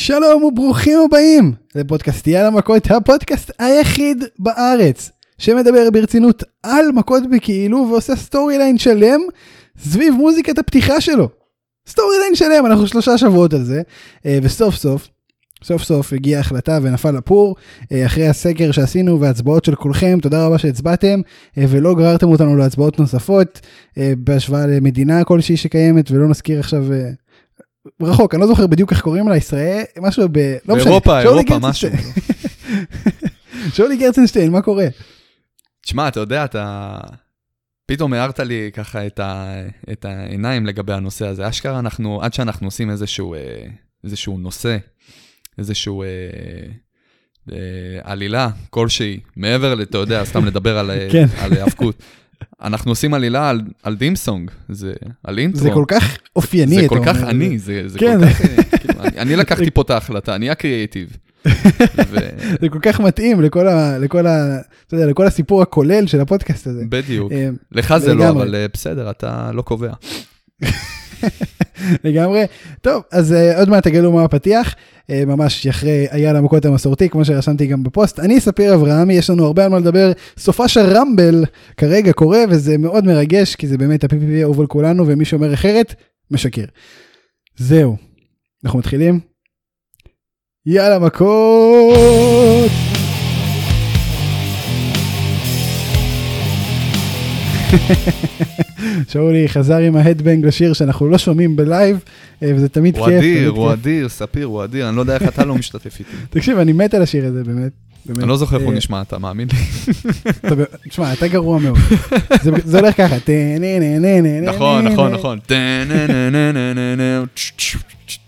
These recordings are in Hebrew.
שלום וברוכים הבאים לפודקאסט יאללה מכות, הפודקאסט היחיד בארץ שמדבר ברצינות על מכות בכאילו ועושה story line שלם סביב מוזיקת הפתיחה שלו. story line שלם, אנחנו שלושה שבועות על זה, אה, וסוף סוף, סוף סוף הגיעה החלטה ונפל הפור אה, אחרי הסקר שעשינו והצבעות של כולכם, תודה רבה שהצבעתם אה, ולא גררתם אותנו להצבעות נוספות בהשוואה למדינה כלשהי שקיימת ולא נזכיר עכשיו רחוק, אני לא זוכר בדיוק איך קוראים לה, ישראל, משהו ב... לא משנה. אירופה, אירופה, משהו. שולי גרצנשטיין, מה קורה? תשמע, אתה יודע, אתה... פתאום הערת לי ככה את, ה... את העיניים לגבי הנושא הזה. אשכרה אנחנו, עד שאנחנו עושים איזשהו, אה, איזשהו נושא, איזשהו... אה, אה, עלילה כלשהי, מעבר, אתה יודע, סתם לדבר על, כן. על האבקות. אנחנו עושים עלילה על, על דימסונג, זה על אינטרו. זה כל כך אופייני, זה כל כך אני, זה, זה כן. כל כך, כאילו, אני, אני לקחתי פה את ההחלטה, אני הקריאייטיב. ו... זה כל כך מתאים לכל, ה, לכל, ה, אתה יודע, לכל הסיפור הכולל של הפודקאסט הזה. בדיוק, אה, לך זה לא, אבל אה, בסדר, אתה לא קובע. לגמרי. טוב, אז uh, עוד מעט תגלו מה הפתיח, uh, ממש אחרי אייל המכות המסורתי, כמו שרשמתי גם בפוסט. אני ספיר אברהמי, יש לנו הרבה על מה לדבר. סופה של ראמבל כרגע קורה, וזה מאוד מרגש, כי זה באמת ה-PPV האהוב על כולנו, ומי שאומר אחרת, משקר. זהו, אנחנו מתחילים? יאללה מכות! שאולי חזר עם ה headbang לשיר שאנחנו לא שומעים ב live, אה, וזה תמיד כיף. הוא אדיר, הוא אדיר, ספיר, הוא אדיר, אני לא יודע איך אתה לא משתתף איתי. תקשיב, אני מת על השיר הזה, באמת. אני לא זוכר איך הוא אה, נשמע, אתה מאמין לי? תשמע, אתה גרוע מאוד. זה הולך ככה, נכון, נכון, נכון.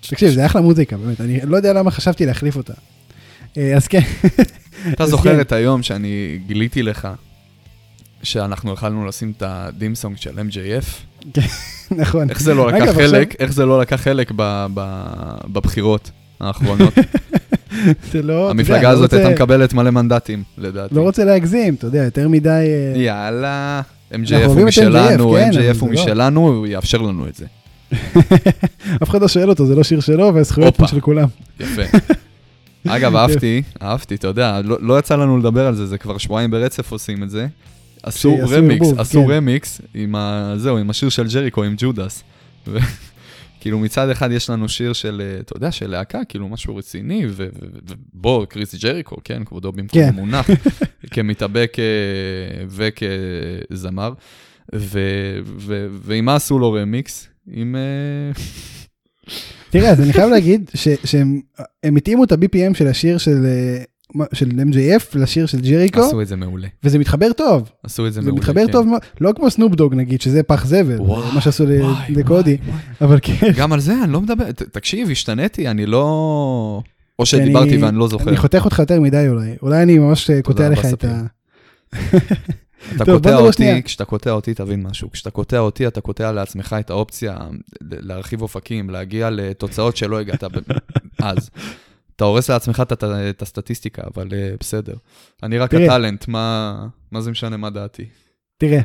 תקשיב, זה אחלה מוזיקה, באמת, אני לא יודע למה חשבתי להחליף אותה. אה, אז כן. אתה זוכר כן. את היום שאני גיליתי לך שאנחנו יכלנו לשים את הדימסונג של MJF. כן, נכון. איך זה לא לקח חלק, איך זה לא לקח חלק בבחירות האחרונות. זה לא... המפלגה לא הזאת הייתה מקבלת מלא מנדטים, לדעתי. לא רוצה להגזים, אתה יודע, יותר מדי... אה, יאללה, MJF הוא משלנו, MJF כן, הוא לא- משלנו, הוא יאפשר לנו את זה. אף אחד לא שואל אותו, זה לא שיר שלו, והזכויות פה של כולם. יפה. אגב, אהבתי, אהבתי, אתה יודע, לא, לא יצא לנו לדבר על זה, זה כבר שבועיים ברצף עושים את זה. עשו רמיקס, עשו כן. רמיקס עם ה... זהו, עם השיר של ג'ריקו, עם ג'ודס. כאילו מצד אחד יש לנו שיר של, אה, אתה יודע, של להקה, כאילו משהו רציני, ובוא, קריס ג'ריקו, כן, כבודו במקום כן. מונח, כמתאבק אה, וכזמר, ועם מה עשו לו רמיקס? עם... אה, תראה, אז אני חייב להגיד שהם התאימו את ה-BPM של השיר של של MJF לשיר של ג'ריקו. עשו את זה מעולה. וזה מתחבר טוב. עשו את זה, זה מעולה, זה מתחבר כן. טוב, לא כמו סנופ דוג נגיד, שזה פח זבל, וואי, מה שעשו וואי, לקודי, וואי, אבל כן. גם על זה אני לא מדבר, תקשיב, השתניתי, אני לא... או שדיברתי ואני לא זוכר. אני חותך אותך יותר מדי אולי, אולי אני ממש קוטע לך את ה... אתה קוטע אותי, כשאתה קוטע אותי תבין משהו, כשאתה קוטע אותי אתה קוטע לעצמך את האופציה להרחיב אופקים, להגיע לתוצאות שלא הגעת אז. אתה הורס לעצמך את הסטטיסטיקה, אבל uh, בסדר. אני רק תראה, הטאלנט, מה, מה זה משנה מה דעתי? תראה,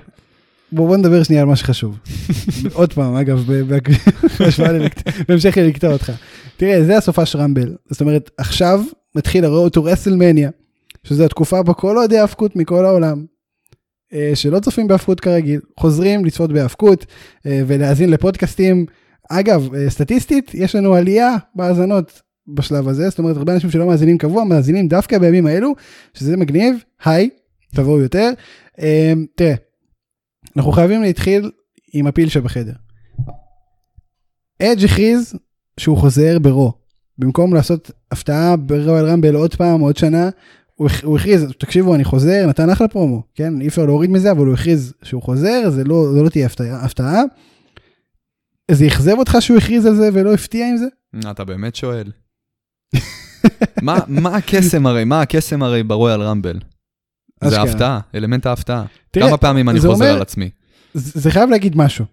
בוא, בוא נדבר שנייה על מה שחשוב. עוד פעם, אגב, בהמשך לקטוע אותך. תראה, זה הסופה של רמבל. זאת אומרת, עכשיו מתחיל to WrestleMania, שזו התקופה בה כל אוהדי האבקות מכל העולם, אה, שלא צופים באבקות כרגיל, חוזרים לצפות באבקות אה, ולהאזין לפודקאסטים. אגב, סטטיסטית, יש לנו עלייה בהאזנות בשלב הזה, זאת אומרת הרבה אנשים שלא מאזינים קבוע, מאזינים דווקא בימים האלו, שזה מגניב, היי, תבואו יותר. Um, תראה, אנחנו חייבים להתחיל עם הפיל שבחדר. אדג' הכריז שהוא חוזר ברו. במקום לעשות הפתעה ברואל רמבל עוד פעם, עוד שנה, הוא הכריז, תקשיבו, אני חוזר, נתן אחלה פרומו, כן? אי אפשר להוריד מזה, אבל הוא הכריז שהוא חוזר, זה לא, זה לא תהיה הפתעה. הפתעה. זה אכזב אותך שהוא הכריז על זה ולא הפתיע עם זה? אתה באמת שואל. מה, מה הקסם הרי, מה הקסם הרי ברויאל רמבל? זה ההפתעה, אלמנט ההפתעה. כמה פעמים אני חוזר אומר, על עצמי. זה, זה חייב להגיד משהו.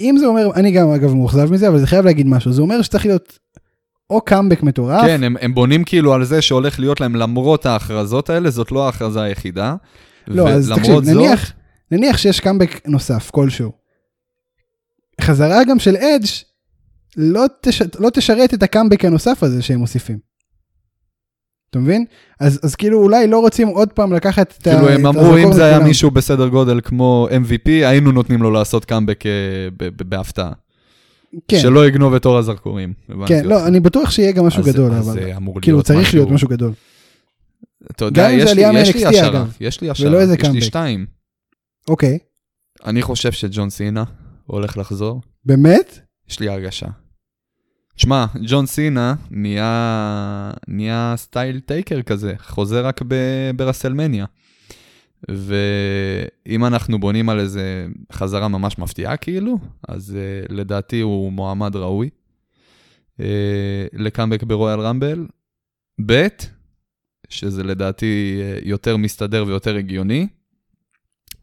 אם זה אומר, אני גם אגב מאוכזב מזה, אבל זה חייב להגיד משהו. זה אומר שצריך להיות או קאמבק מטורף. כן, הם, הם בונים כאילו על זה שהולך להיות להם למרות ההכרזות האלה, זאת לא ההכרזה היחידה. לא, אז תקשיב, זאת... נניח, נניח שיש קאמבק נוסף כלשהו. חזרה גם של אדג' לא, תש... לא תשרת את הקאמבק הנוסף הזה שהם מוסיפים. אתה מבין? אז, אז כאילו אולי לא רוצים עוד פעם לקחת את ה... כאילו הם אמרו אם זה היה מישהו בסדר גודל כמו MVP, היינו נותנים לו לעשות קאמבק בהפתעה. כן. שלא יגנוב את אור הזרקורים. כן, לא, אני בטוח שיהיה גם משהו אז, גדול, אז אבל כאילו צריך משהו... להיות משהו גדול. אתה יודע, יש לי, יש לי השערה, יש לי השערה, יש לי שתיים. אוקיי. אני חושב שג'ון סינה הולך לחזור. באמת? יש לי הרגשה. תשמע, ג'ון סינה נהיה, נהיה סטייל טייקר כזה, חוזר רק ב- ברסלמניה. ואם אנחנו בונים על איזה חזרה ממש מפתיעה כאילו, אז uh, לדעתי הוא מועמד ראוי uh, לקאמבק ברויאל ראמבל. ב', שזה לדעתי uh, יותר מסתדר ויותר הגיוני,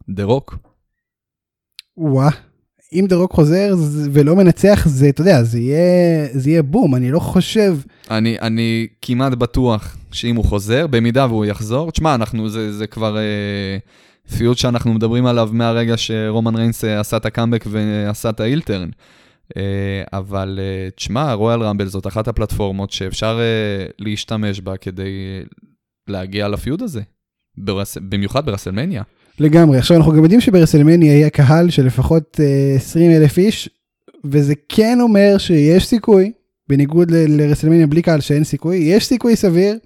דה רוק. וואה. אם דה רוק חוזר ולא מנצח, זה, אתה יודע, זה יהיה, זה יהיה בום, אני לא חושב... אני, אני כמעט בטוח שאם הוא חוזר, במידה והוא יחזור, תשמע, אנחנו, זה, זה כבר אה, פיוט שאנחנו מדברים עליו מהרגע שרומן ריינס אה, עשה את הקאמבק ועשה את ה heel turn. אה, אבל אה, תשמע, רויאל רמבל זאת אחת הפלטפורמות שאפשר אה, להשתמש בה כדי להגיע לפיוט הזה, ברס, במיוחד ברסלמניה. לגמרי. עכשיו אנחנו גם יודעים שברסלמניה יהיה קהל של לפחות 20 אלף איש, וזה כן אומר שיש סיכוי, בניגוד לרסלמניה בלי קהל שאין סיכוי, יש סיכוי סביר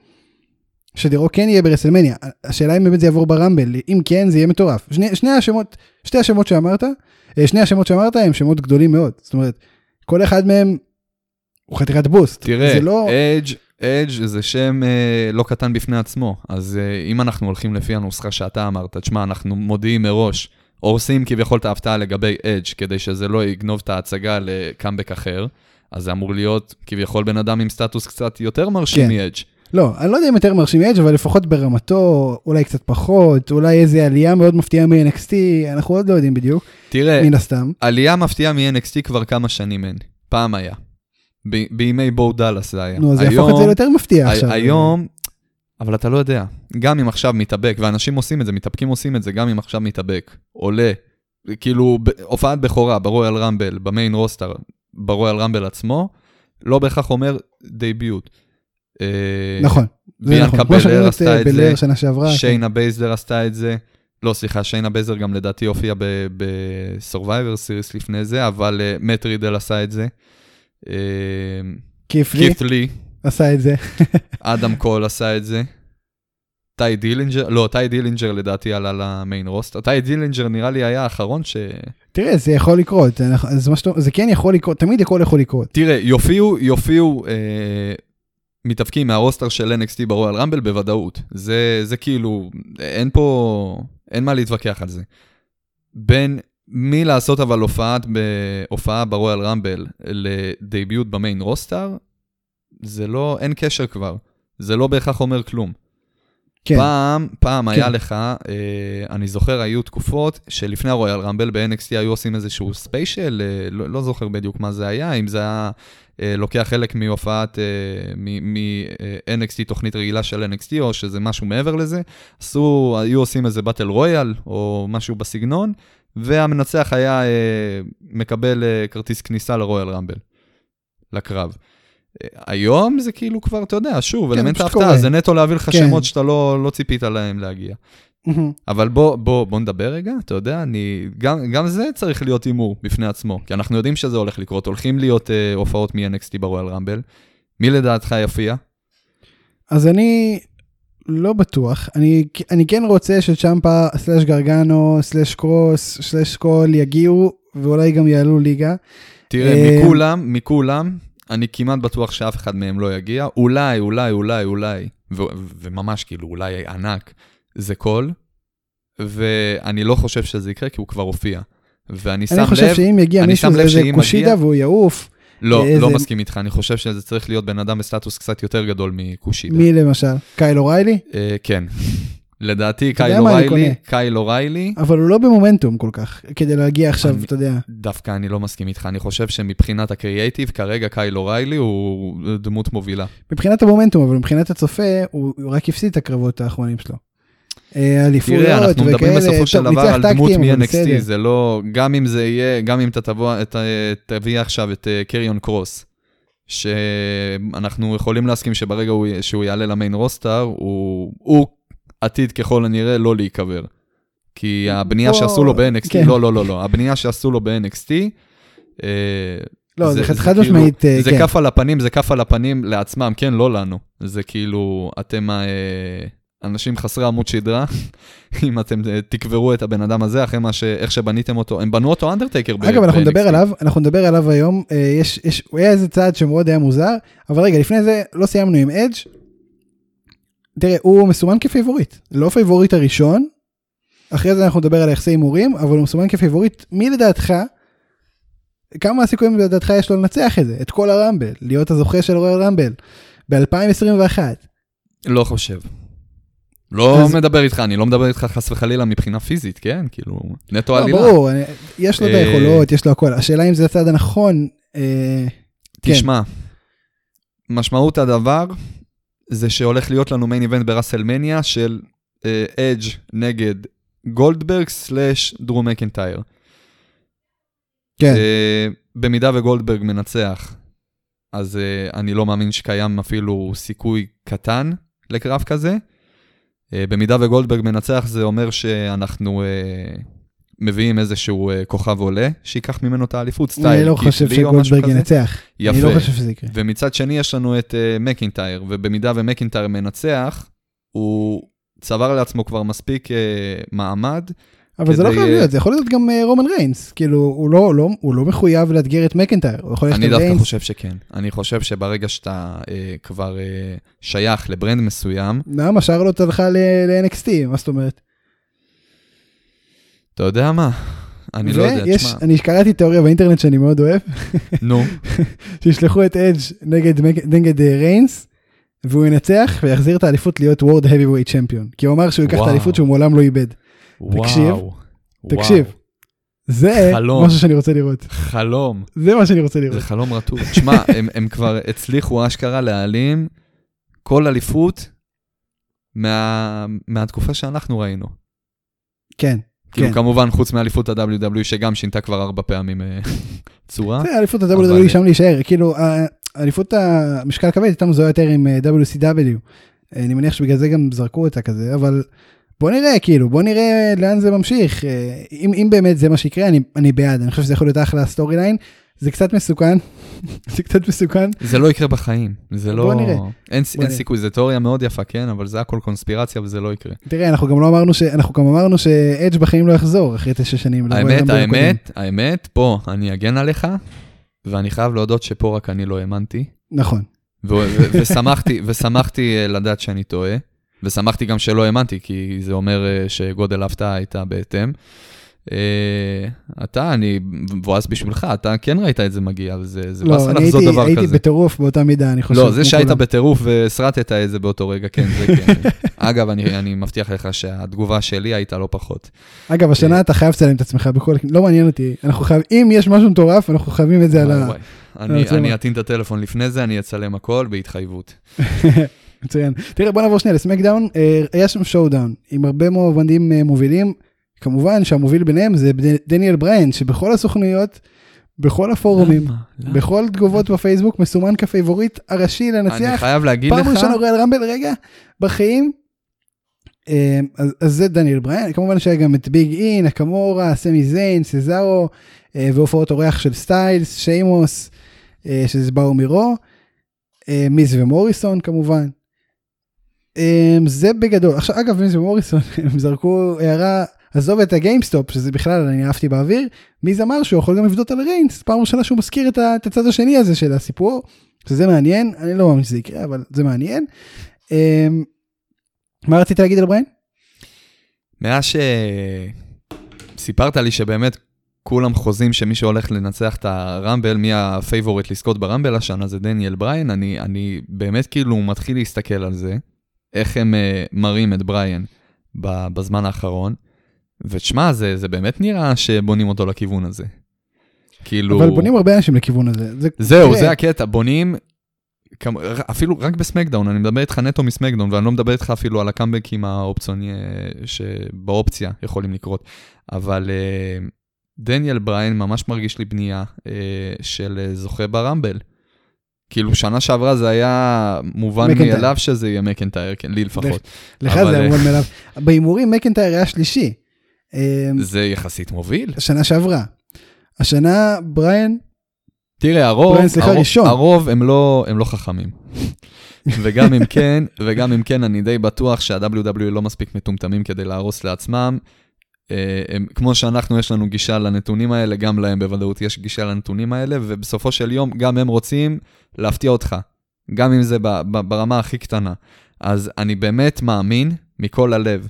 שדירו כן יהיה ברסלמניה. השאלה אם באמת זה יעבור ברמבל, אם כן זה יהיה מטורף. שני, שני השמות, שתי השמות שאמרת, אה, שני השמות שאמרת הם שמות גדולים מאוד. זאת אומרת, כל אחד מהם הוא חתיכת בוסט. תראה, לא... אדג' אדג' זה שם אה, לא קטן בפני עצמו, אז אה, אם אנחנו הולכים לפי הנוסחה שאתה אמרת, תשמע, אנחנו מודיעים מראש, הורסים כביכול את ההפתעה לגבי אדג' כדי שזה לא יגנוב את ההצגה לקאמבק אחר, אז זה אמור להיות כביכול בן אדם עם סטטוס קצת יותר מרשים כן. מאדג'. לא, אני לא יודע אם יותר מרשים מאדג', אבל לפחות ברמתו, אולי קצת פחות, אולי איזה עלייה מאוד מפתיעה מ-NXT, אנחנו עוד לא יודעים בדיוק. תראה, מן הסתם. עלייה מפתיעה מ-NXT כבר כמה שנים אין. פעם היה. ב- בימי בואו דאלאס זה היה. נו, זה יהפוך את זה ליותר מפתיע עכשיו. היום, אבל אתה לא יודע, גם אם עכשיו מתאבק, ואנשים עושים את זה, מתאבקים עושים את זה, גם אם עכשיו מתאבק, עולה, כאילו, הופעת בכורה ברויאל רמבל, במיין רוסטר, ברויאל רמבל עצמו, לא בהכרח אומר דייביוט. אה, נכון, זה נכון. ביאנקה בלר עשתה את זה, שיינה כן. בייזלר עשתה את זה. לא, סליחה, שיינה בייזר גם לדעתי הופיע בסורווייבר סיריס לפני זה, אבל מט uh, רידל עשה את זה. כיף לי. כיף לי. עשה את זה. אדם קול עשה את זה. טי דילינג'ר, לא, טי דילינג'ר לדעתי עלה למיין רוסט. טי דילינג'ר נראה לי היה האחרון ש... תראה, זה יכול לקרות, זה, משהו, זה כן יכול לקרות, תמיד הכל יכול לקרות. תראה, יופיעו, יופיעו אה, מתאבקים מהרוסטר של NXT ברויאל רמבל בוודאות. זה, זה כאילו, אין פה, אין מה להתווכח על זה. בין מלעשות אבל הופעת בהופעה ברויאל רמבל ל debut ב main roster, זה לא, אין קשר כבר. זה לא בהכרח אומר כלום. כן. פעם, פעם כן. היה לך, אה, אני זוכר, היו תקופות שלפני הרויאל רמבל ב-NXT היו עושים איזשהו special, אה, לא, לא זוכר בדיוק מה זה היה, אם זה היה אה, לוקח חלק מהופעת, אה, מ-NXT, אה, תוכנית רגילה של NXT, או שזה משהו מעבר לזה, עשו, היו עושים איזה באטל רויאל, או משהו בסגנון, והמנצח היה אה, מקבל אה, כרטיס כניסה לרויאל רמבל, לקרב. אה, היום זה כאילו כבר, אתה יודע, שוב, כן, אלמנט ההפתעה, זה נטו להביא לך כן. שמות שאתה לא, לא ציפית להם להגיע. אבל בוא, בוא, בוא נדבר רגע, אתה יודע, אני, גם, גם זה צריך להיות הימור בפני עצמו, כי אנחנו יודעים שזה הולך לקרות, הולכים להיות uh, הופעות מ-NXT ברויאל רמבל. מי לדעתך יפיע? אז אני, לא בטוח. אני, אני כן רוצה שצ'מפה, slash גרגנו, slash קרוס, slash קול יגיעו, ואולי גם יעלו ליגה. תראה, אה, מכולם, מכולם, אני כמעט בטוח שאף אחד מהם לא יגיע. אולי, אולי, אולי, אולי, ו- וממש כאילו, אולי ענק, זה קול, ואני לא חושב שזה יקרה, כי הוא כבר הופיע. ואני שם לב, אני חושב שאם יגיע מישהו זה קושידה והוא יעוף. לא, לא מסכים איתך, אני חושב שזה צריך להיות בן אדם בסטטוס קצת יותר גדול מקושידה. מי למשל? קייל אוריילי? אה, כן. לדעתי קייל אוריילי, קייל אוריילי. אבל הוא לא במומנטום כל כך, כדי להגיע עכשיו, אתה יודע. דווקא אני לא מסכים איתך, אני חושב שמבחינת הקריאייטיב, כרגע קייל אוריילי הוא דמות מובילה. מבחינת המומנטום, אבל מבחינת הצופה, הוא רק הפסיד את הקרבות האחרונים שלו. אליפויות וכאלה. תראה, אנחנו מדברים בסופו של דבר על דמות מ-NXT, זה לא, גם אם זה יהיה, גם אם אתה תביא עכשיו את קריון קרוס, שאנחנו יכולים להסכים שברגע שהוא יעלה למיין רוסטר, הוא, עתיד ככל הנראה לא להיקבר. כי הבנייה שעשו לו ב-NXT, כן. לא, לא, לא, לא, הבנייה שעשו לו ב-NXT, אה, לא, זה, זה חד כאילו- משמעית, כאילו, כן. זה כף על הפנים, זה כף על הפנים לעצמם, כן, לא לנו. זה כאילו, אתם אה, אנשים חסרי עמוד שדרה, אם אתם אה, תקברו את הבן אדם הזה אחרי מה ש... איך שבניתם אותו, הם בנו אותו אנדרטייקר. אגב, אנחנו נדבר עליו, אנחנו נדבר עליו היום, יש, יש, הוא היה איזה צעד שמאוד היה מוזר, אבל רגע, לפני זה לא סיימנו עם אדג'. תראה, הוא מסומן כפייבוריט, לא פייבוריט הראשון, אחרי זה אנחנו נדבר על יחסי הימורים, אבל הוא מסומן כפייבוריט. מי לדעתך, כמה הסיכויים לדעתך יש לו לנצח את זה? את כל הרמבל, להיות הזוכה של רויאל רמבל ב-2021? לא חושב. לא אז... מדבר איתך, אני לא מדבר איתך חס וחלילה מבחינה פיזית, כן? כאילו, נטו לא, עלילה. ברור, אני, יש לו את אה, היכולות, יש לו הכל. השאלה אם זה הצד הנכון. אה, כן. תשמע, כן. משמעות הדבר זה שהולך להיות לנו מיין איבנט בראסלמניה של אדג' uh, נגד גולדברג סלאש דרו מקנטייר. כן. Uh, במידה וגולדברג מנצח, אז uh, אני לא מאמין שקיים אפילו סיכוי קטן לקרב כזה. Uh, במידה וגולדברג מנצח, זה אומר שאנחנו uh, מביאים איזשהו uh, כוכב עולה, שייקח ממנו את האליפות, סטייל. אני לא חושב שגולדברג ינצח. יפה. אני לא חושב שזה יקרה. ומצד שני יש לנו את מקינטייר, ובמידה ומקינטייר מנצח, הוא צבר לעצמו כבר מספיק מעמד. אבל זה לא חייב להיות, זה יכול להיות גם uh, רומן ריינס, כאילו הוא לא, לא, הוא לא מחויב לאתגר את מקינטייר, הוא יכול אני דווקא חושב שכן, אני חושב שברגע שאתה uh, כבר uh, שייך לברנד מסוים... למה שרלוט הלכה ל-NXT, מה זאת אומרת? אתה יודע מה? אני לא יודע, תשמע. אני קראתי תיאוריה באינטרנט שאני מאוד אוהב. נו. שישלחו את אדג' נגד, נגד ריינס, והוא ינצח ויחזיר את האליפות להיות וורד heavy weight צ'מפיון. כי הוא אמר שהוא ייקח את האליפות שהוא מעולם לא איבד. תקשיב, תקשיב. זה חלום. משהו שאני רוצה לראות. חלום. זה מה שאני רוצה לראות. זה חלום רטוב. תשמע, הם, הם כבר הצליחו אשכרה להעלים כל אליפות מה, מהתקופה שאנחנו ראינו. כן. כאילו כן. כמובן חוץ מאליפות ה-WW שגם שינתה כבר ארבע פעמים אה, צורה. זה אליפות ה-WW שם להישאר, כאילו אליפות המשקל הכבד הייתה מזוהה יותר עם אה, WCW. אני מניח שבגלל זה גם זרקו אותה כזה, אבל בוא נראה, כאילו, בוא נראה לאן זה ממשיך. אה, אם, אם באמת זה מה שיקרה, אני, אני בעד, אני חושב שזה יכול להיות אחלה storyline. זה קצת מסוכן, זה קצת מסוכן. זה לא יקרה בחיים, זה לא... בוא נראה. אין, בוא אין נראה. סיכוי, זו תיאוריה מאוד יפה, כן, אבל זה הכל קונספירציה וזה לא יקרה. תראה, אנחנו גם לא אמרנו ש... אנחנו גם אמרנו שאדג' בחיים לא יחזור אחרי תשע שנים. האמת, האמת, האמת, פה אני אגן עליך, ואני חייב להודות שפה רק אני לא האמנתי. נכון. ושמחתי, ושמחתי אה, לדעת שאני טועה, ושמחתי גם שלא האמנתי, כי זה אומר אה, שגודל ההפתעה הייתה בהתאם. אה, אתה, אני מבואס בשבילך, אתה כן ראית את זה מגיע, וזה לא, באסה לחזות דבר כזה. לא, אני הייתי בטירוף באותה מידה, אני חושב. לא, זה שהיית בטירוף והסרטת את זה באותו רגע, כן, זה כן. אגב, אני, מבטיח לך שהתגובה שלי הייתה לא פחות. אגב, השנה אתה חייב לצלם את עצמך בכל, לא מעניין אותי, אנחנו חייבים, אם יש משהו מטורף, אנחנו חייבים את זה על ה... אני אטעין את הטלפון לפני זה, אני אצלם הכל בהתחייבות. מצוין. תראה, בוא נעבור שנייה לסמקדאון, אה, היה שם שואו דאון, עם הרבה מועמדים אה, מובילים. כמובן שהמוביל ביניהם זה דניאל בריין, שבכל הסוכנויות, בכל הפורומים, למה? למה? בכל תגובות בפייסבוק, מסומן כפייבוריט הראשי לנצח. אני חייב להגיד פעם לך... פעם ראשונה רואה על רמבל, רגע, בחיים. אמ, אז, אז זה דניאל בריין, כמובן שהיה גם את ביג אי, נקמורה, סמי זיין, סזארו, אה, והופעות אורח של סטיילס, שיימוס, אה, שזה באו מירו, אה, מיז ומוריסון כמובן. אמ, זה בגדול. עכשיו, אגב, מיז ומוריסון, הם זרקו הערה עזוב את הגיימסטופ, שזה בכלל אני אהבתי באוויר, מיז אמר שהוא יכול גם לבדות על ריינס, פעם ראשונה שהוא מזכיר את הצד השני הזה של הסיפור, שזה מעניין, אני לא מאמין שזה יקרה, אבל זה מעניין. אמ, מה רצית להגיד על בריין? מאז שסיפרת לי שבאמת כולם חוזים שמי שהולך לנצח את הרמבל, מי הפייבוריט לזכות ברמבל השנה זה דניאל בריין, אני, אני באמת כאילו מתחיל להסתכל על זה, איך הם uh, מראים את בריין בזמן האחרון. ותשמע, זה, זה באמת נראה שבונים אותו לכיוון הזה. כאילו... אבל בונים הרבה אנשים לכיוון הזה. זה... זהו. זה הקטע, בונים אפילו רק בסמקדאון, אני מדבר איתך נטו מסמקדאון, ואני לא מדבר איתך אפילו על הקאמבקים האופציוני שבאופציה יכולים לקרות. אבל uh, דניאל בריין ממש מרגיש לי בנייה של זוכה ברמבל. כאילו, שנה שעברה זה היה מובן מאליו שזה יהיה מקנטייר, כן, לי לפחות. לך זה היה מובן מאליו. בהימורים מקנטייר היה שלישי. זה יחסית מוביל. שנה שעברה. השנה בריין תראה, הרוב, הרוב, הרוב הם לא, הם לא חכמים. וגם אם כן, וגם אם כן, אני די בטוח שה-WW e לא מספיק מטומטמים כדי להרוס לעצמם. אה, הם, כמו שאנחנו, יש לנו גישה לנתונים האלה, גם להם בוודאות יש גישה לנתונים האלה, ובסופו של יום, גם הם רוצים להפתיע אותך, גם אם זה ברמה הכי קטנה. אז אני באמת מאמין, מכל הלב,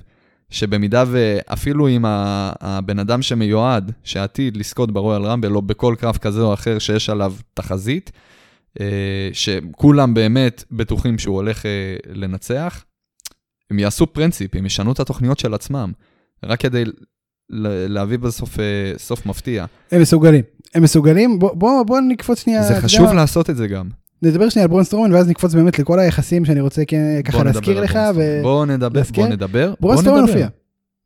שבמידה ואפילו אם הבן אדם שמיועד, שעתיד לזכות ברויאל רמבל, או בכל קרב כזה או אחר שיש עליו תחזית, אה, שכולם באמת בטוחים שהוא הולך אה, לנצח, הם יעשו פרינציפ, הם ישנו את התוכניות של עצמם, רק כדי להביא בסוף אה, סוף מפתיע. הם מסוגלים, הם מסוגלים, בוא, בוא, בוא נקפוץ שנייה. זה חשוב מה... לעשות את זה גם. נדבר שנייה על ברון סטרומן ואז נקפוץ באמת לכל היחסים שאני רוצה ככה להזכיר לך. ו... בוא נדבר, בוא נדבר. ברון סטרומן הופיע.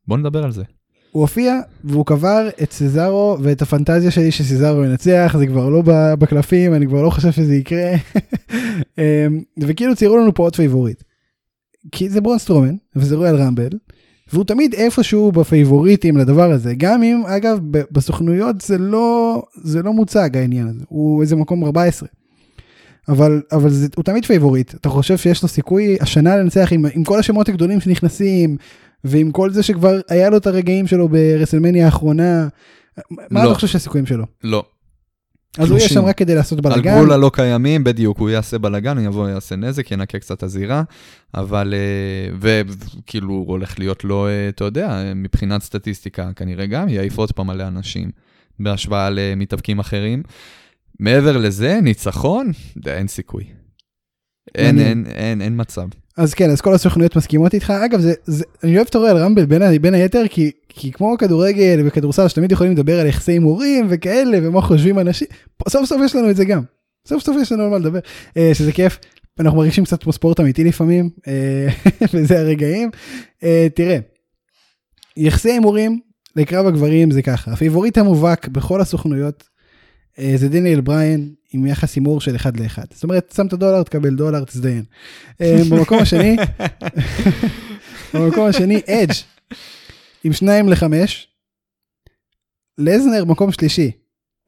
בוא נדבר על זה. הוא הופיע והוא קבר את סזארו ואת הפנטזיה שלי שסזארו ינצח זה כבר לא בקלפים אני כבר לא חושב שזה יקרה אמ, וכאילו ציירו לנו פה עוד פייבוריט. כי זה ברון סטרומן וזה רויאל רמבל והוא תמיד איפשהו בפייבוריטים לדבר הזה גם אם אגב בסוכנויות זה לא זה לא מוצג העניין הזה הוא איזה מקום 14. אבל אבל זה, הוא תמיד פייבוריט אתה חושב שיש לו סיכוי השנה לנצח עם, עם כל השמות הגדולים שנכנסים ועם כל זה שכבר היה לו את הרגעים שלו ברסלמניה האחרונה מה לא. אתה חושב שהסיכויים שלו? לא. אז הוא יהיה שם רק כדי לעשות בלאגן. על גבול הלא קיימים, בדיוק, הוא יעשה בלאגן, הוא יבוא, יעשה נזק, ינקה קצת הזירה, אבל, אה, וכאילו הוא הולך להיות לו, אה, אתה יודע, מבחינת סטטיסטיקה, כנראה גם יעיף עוד פעם מלא אנשים, בהשוואה למתאבקים אחרים. מעבר לזה, ניצחון, אין סיכוי. אין, אין, אין, אין מצב. אז כן, אז כל הסוכנויות מסכימות איתך. אגב, זה, זה, אני אוהב את הרועל רמבל בין, בין היתר, כי, כי כמו כדורגל וכדורסל, שתמיד יכולים לדבר על יחסי הימורים וכאלה, ומה חושבים אנשים, סוף סוף יש לנו את זה גם. סוף סוף יש לנו על מה לדבר, אה, שזה כיף. אנחנו מרגישים קצת כמו ספורט אמיתי לפעמים, אה, וזה הרגעים. אה, תראה, יחסי הימורים לקרב הגברים זה ככה, הפיבוריט המובהק בכל הסוכנויות זה דניאל בריין עם יחס הימור של 1 ל-1. זאת אומרת, שמת דולר, תקבל דולר, תזדיין. אה, במקום השני, במקום השני, אדג' עם 2 ל-5. לזנר מקום שלישי.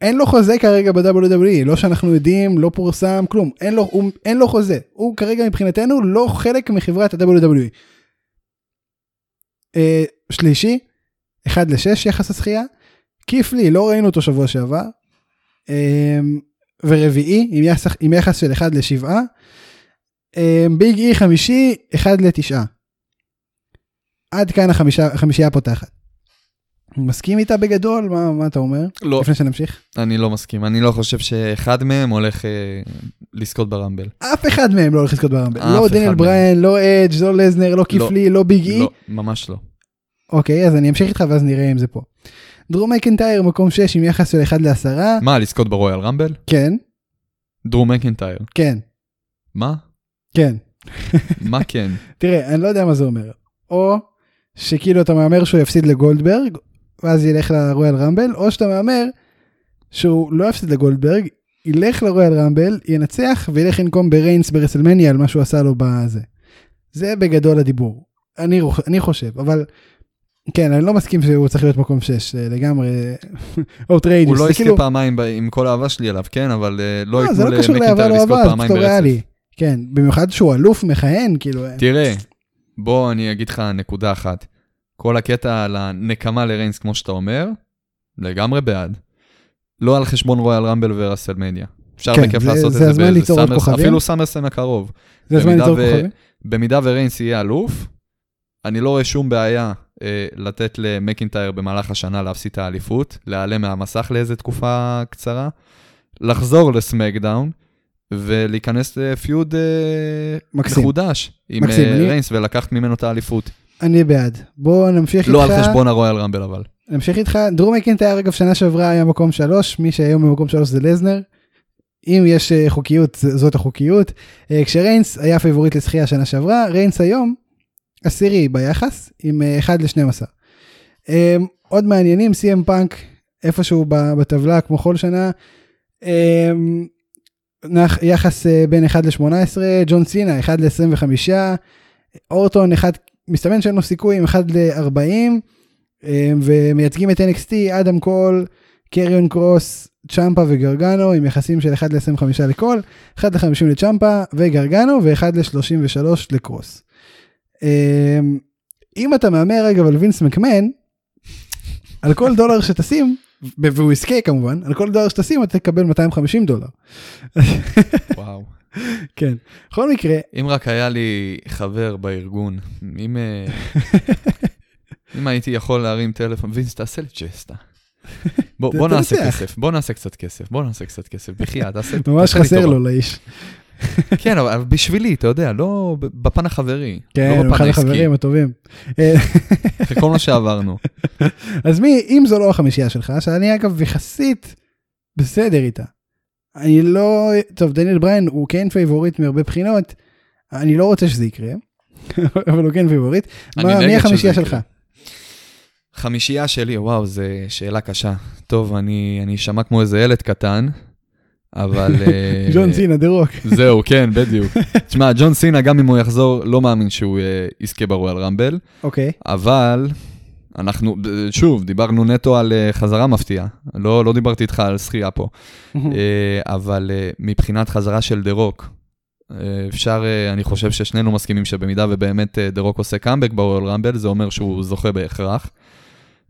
אין לו חוזה כרגע ב-WWE, לא שאנחנו יודעים, לא פורסם, כלום. אין לו, הוא, אין לו חוזה. הוא כרגע מבחינתנו לא חלק מחברת ה-WWE. אה, שלישי, 1 ל-6 יחס הזכייה. כיף לי, לא ראינו אותו שבוע שעבר. אמ, ורביעי עם יחס, עם יחס של 1 ל-7. אמ, ביג אי חמישי 1 ל-9. עד כאן החמישה, החמישייה הפותחת. מסכים איתה בגדול? מה, מה אתה אומר? לא. לפני שנמשיך? אני לא מסכים. אני לא חושב שאחד מהם הולך אה, לזכות ברמבל. אף אחד מהם לא הולך לזכות ברמבל. לא דניאל בריין, לא אדג', לא לזנר, לא כיפלי, לא, לא ביג אי. לא, ממש לא. אוקיי, אז אני אמשיך איתך ואז נראה אם זה פה. דרו מקנטייר מקום 6 עם יחס של 1 ל-10. מה, לזכות ברויאל רמבל? כן. דרו מקנטייר. כן. מה? כן. מה כן? תראה, אני לא יודע מה זה אומר. או שכאילו אתה מהמר שהוא יפסיד לגולדברג, ואז ילך לרויאל רמבל, או שאתה מהמר שהוא לא יפסיד לגולדברג, ילך לרויאל רמבל, ינצח וילך לנקום בריינס ברסלמניה על מה שהוא עשה לו בזה. זה בגדול הדיבור. אני, אני חושב, אבל כן, אני לא מסכים שהוא צריך להיות מקום 6, אה, לגמרי outrageous. הוא לא יזכה כאילו... פעמיים עם כל האהבה שלי עליו, כן, אבל אה, לא, לא ייתנו למקינטייר לא לזכות פעמיים ברצף. כן, במיוחד שהוא אלוף מכהן, כאילו. אה. תראה, בוא אני אגיד לך נקודה אחת. כל הקטע על הנקמה לריינס, כמו שאתה אומר, לגמרי בעד. לא על חשבון רויאל רמבל ורסלמניה. אפשר כן, בכיף לעשות את זה באיזה סאמרס, אפילו סאמרסלאם הקרוב. זה הזמן ליצור כוכבים? במידה וריינס יהיה אלוף, אני לא רואה שום בעיה אה, לתת למקינטייר במהלך השנה להפסיד את האליפות, להיעלם מהמסך לאיזה תקופה קצרה, לחזור לסמקדאון ולהיכנס ל feud אה, מחודש עם מקסים, אה, ריינס אני... ולקחת ממנו את האליפות. אני בעד. בוא נמשיך לא איתך. לא על חשבון הרויאל רמבל אבל. נמשיך איתך. דרו מקינטייר אגב שנה שעברה היה מקום שלוש, מי שהיום במקום שלוש זה לסנר. אם יש אה, חוקיות, זאת החוקיות. אה, כשריינס היה favorite לזכייה שנה שעברה, ריינס היום עשירי ביחס עם 1 ל-12. עוד מעניינים, CM פאנק איפשהו בטבלה כמו כל שנה. יחס בין 1 ל-18, ג'ון סינה 1 ל-25, אורטון 1, מסתמן שאין לו סיכוי עם 1 ל-40, ומייצגים את NXT, אדם קול, קריון קרוס, צ'מפה וגרגנו עם יחסים של 1 ל-25 לכל, 1 ל-50 לצ'מפה וגרגנו ו-1 ל-33 לקרוס. אמ, אם אתה מהמר רגע על וינס מקמן, על כל דולר שתשים, והוא יזכה כמובן, על כל דולר שתשים אתה תקבל 250 דולר. וואו. כן, בכל מקרה. אם רק היה לי חבר בארגון, אם, אה, אם הייתי יכול להרים טלפון, וינס תעשה לי צ'סטה. בוא, בוא נעשה כסף, בוא נעשה קצת כסף, בוא נעשה קצת כסף, בחייאת, תעשה... ממש חסר לו לאיש. כן, אבל בשבילי, אתה יודע, לא בפן החברי. כן, לא בפן החברים הטובים. אחרי כל מה שעברנו. אז מי, אם זו לא החמישייה שלך, שאני אגב יחסית בסדר איתה. אני לא, טוב, דניאל בריין הוא כן favorite מהרבה בחינות, אני לא רוצה שזה יקרה, אבל הוא כן favorite. מי החמישייה שלך? חמישייה שלי, וואו, זו שאלה קשה. טוב, אני, אני אשמע כמו איזה ילד קטן, אבל... אה, ג'ון סינה, דה רוק. זהו, כן, בדיוק. תשמע, ג'ון סינה, גם אם הוא יחזור, לא מאמין שהוא אה, יזכה ברויאל רמבל. אוקיי. אבל אנחנו, שוב, דיברנו נטו על אה, חזרה מפתיעה. לא, לא דיברתי איתך על זכייה פה. אבל מבחינת חזרה של דה רוק, אפשר, אני חושב ששנינו מסכימים שבמידה ובאמת דה רוק עושה קאמבק ברויאל רמבל, זה אומר שהוא זוכה בהכרח.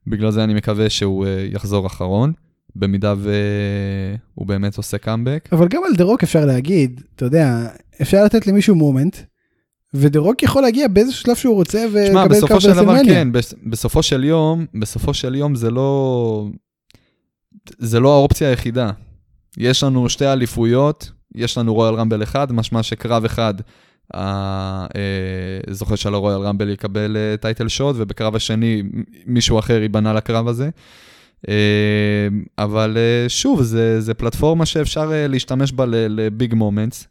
בגלל זה אני מקווה שהוא יחזור אחרון, במידה והוא באמת עושה קאמבק. אבל גם על דה רוק אפשר להגיד, אתה יודע, אפשר לתת למישהו moment, ודה רוק יכול להגיע באיזשהו שלב שהוא רוצה ולקבל קרב ברסלמניה. כן, בסופו של יום, בסופו של יום זה לא, זה לא האופציה היחידה. יש לנו שתי אליפויות, יש לנו רויאל רמבל אחד, משמע שקרב אחד הזוכה אה, של הרויאל רמבל יקבל title אה, shot, ובקרב השני מישהו אחר ייבנה לקרב הזה. אה, אבל שוב, זה, זה פלטפורמה שאפשר להשתמש בה ל big moments,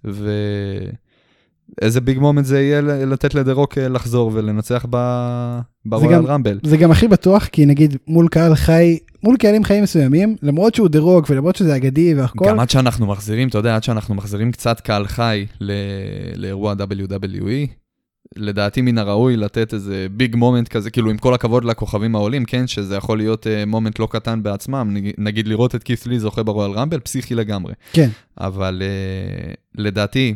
ואיזה big moment זה יהיה לתת לדה-רוק לחזור ולנצח ברויאל רמבל. זה גם הכי בטוח, כי נגיד מול קהל חי מול קהלים חיים מסוימים, למרות שהוא דה רוק ולמרות שזה אגדי והכל. גם עד שאנחנו מחזירים, אתה יודע, עד שאנחנו מחזירים קצת קהל חי לאירוע WWE, לדעתי מן הראוי לתת איזה big moment כזה, כאילו עם כל הכבוד לכוכבים העולים, כן, שזה יכול להיות moment אה, לא קטן בעצמם, נגיד לראות את קית' לי זוכה ברויאל רמבל, פסיכי לגמרי. כן. אבל אה, לדעתי,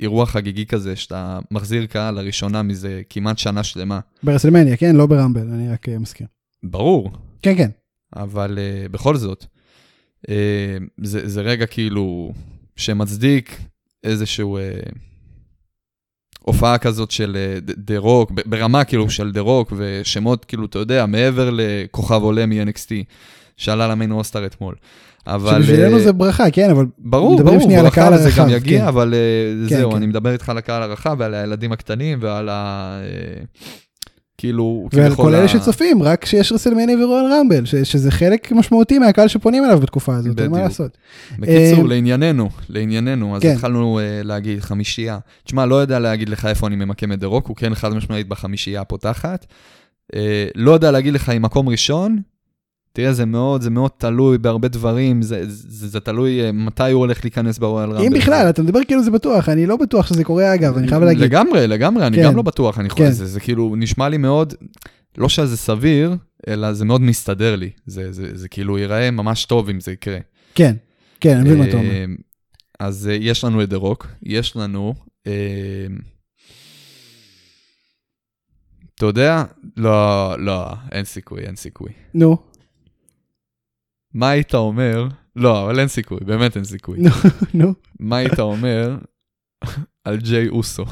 אירוע חגיגי כזה, שאתה מחזיר קהל לראשונה מזה כמעט שנה שלמה. ברסלמניה, כן? לא ברמבל, אני רק אה, מזכיר. ברור. כן, כן. אבל אה, בכל זאת, אה, זה, זה רגע כאילו שמצדיק איזשהו אה, הופעה כזאת של דה רוק, ברמה כאילו של דה רוק, ושמות כאילו, אתה יודע, מעבר לכוכב עולה מ-NXT, שעלה ל main roster אתמול. אבל... שבשבילנו זה ברכה, כן, אבל... ברור, ברור, ברכה לזה גם יגיע, כן. אבל כן, זהו, כן. אני מדבר איתך על הקהל הרחב ועל הילדים הקטנים ועל ה... כאילו, ועל כל אלה שצופים, רק שיש רסלמניה ורויאל רמבל, שזה חלק משמעותי מהקהל שפונים אליו בתקופה הזאת, אין מה לעשות. בקיצור, אה, לענייננו, לענייננו, אז כן. התחלנו אה, להגיד חמישייה. תשמע, לא יודע להגיד לך איפה אני ממקם את דה רוק, הוא כן חד משמעית בחמישייה הפותחת. אה, לא יודע להגיד לך אם מקום ראשון, תראה, זה מאוד, זה מאוד תלוי בהרבה דברים, זה, זה, זה תלוי אה, מתי הוא הולך להיכנס ברויאל רמבל. אם בכלל, אתה מדבר כאילו זה בטוח, אני לא בטוח שזה קורה אגב, אני חייב להגיד. לגמרי, לגמרי, אני כן. גם לא בטוח, אני חושב, כן. זה, זה כאילו נשמע לי מאוד, לא שזה סביר, אלא זה מאוד מסתדר לי, זה, זה, זה, זה כאילו ייראה ממש טוב אם זה יקרה. כן, כן, אני מבין מה אתה אומר. אה, אז אה, יש לנו את דה רוק, יש לנו... אתה יודע? לא, לא, אין סיכוי, אין סיכוי. נו. מה היית אומר, לא, אבל אין סיכוי, באמת אין סיכוי. נו. מה היית אומר על ג'יי אוסו?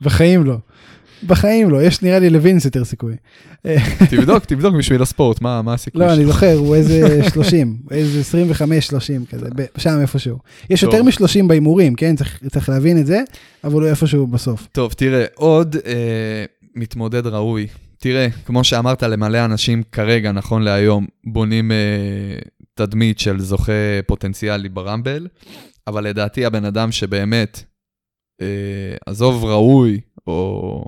בחיים לא. בחיים לא, יש נראה לי לווינס יותר סיכוי. תבדוק, תבדוק בשביל הספורט, מה, מה הסיכוי שלך? לא, אני זוכר, הוא איזה 30, איזה 25-30 כזה, שם איפשהו. יש יותר מ-30 בהימורים, כן? צריך, צריך להבין את זה, אבל הוא איפשהו בסוף. טוב, תראה, עוד אה, מתמודד ראוי תראה, כמו שאמרת, למלא אנשים כרגע, נכון להיום, בונים אה, תדמית של זוכה פוטנציאלי ברמבל, אבל לדעתי הבן אדם שבאמת, אה, עזוב ראוי, או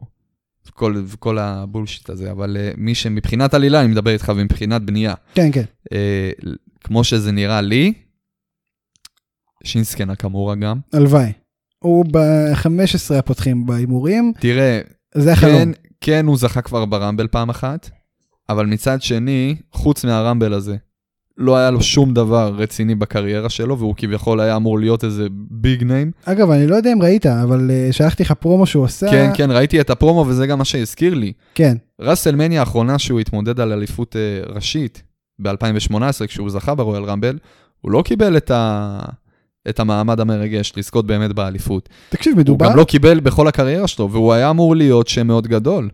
כל, כל הבולשיט הזה, אבל אה, מי שמבחינת עלילה, אני מדבר איתך, ומבחינת בנייה. כן, כן. אה, כמו שזה נראה לי, שינסקי נקמורה גם. הלוואי. הוא ב-15 הפותחים בהימורים. תראה, זה החלום. כן, כן הוא זכה כבר ברמבל פעם אחת, אבל מצד שני, חוץ מהרמבל הזה, לא היה לו שום דבר רציני בקריירה שלו, והוא כביכול היה אמור להיות איזה ביג ניים. אגב, אני לא יודע אם ראית, אבל uh, שלחתי לך פרומו שהוא עושה. כן, כן, ראיתי את הפרומו וזה גם מה שהזכיר לי. כן. ראסלמניה האחרונה שהוא התמודד על אליפות uh, ראשית, ב-2018, כשהוא זכה ברויאל רמבל, הוא לא קיבל את, ה... את המעמד המרגש לזכות באמת באליפות. תקשיב, מדובר... הוא גם לא קיבל בכל הקריירה שלו, והוא היה אמור להיות שם מאוד גדול.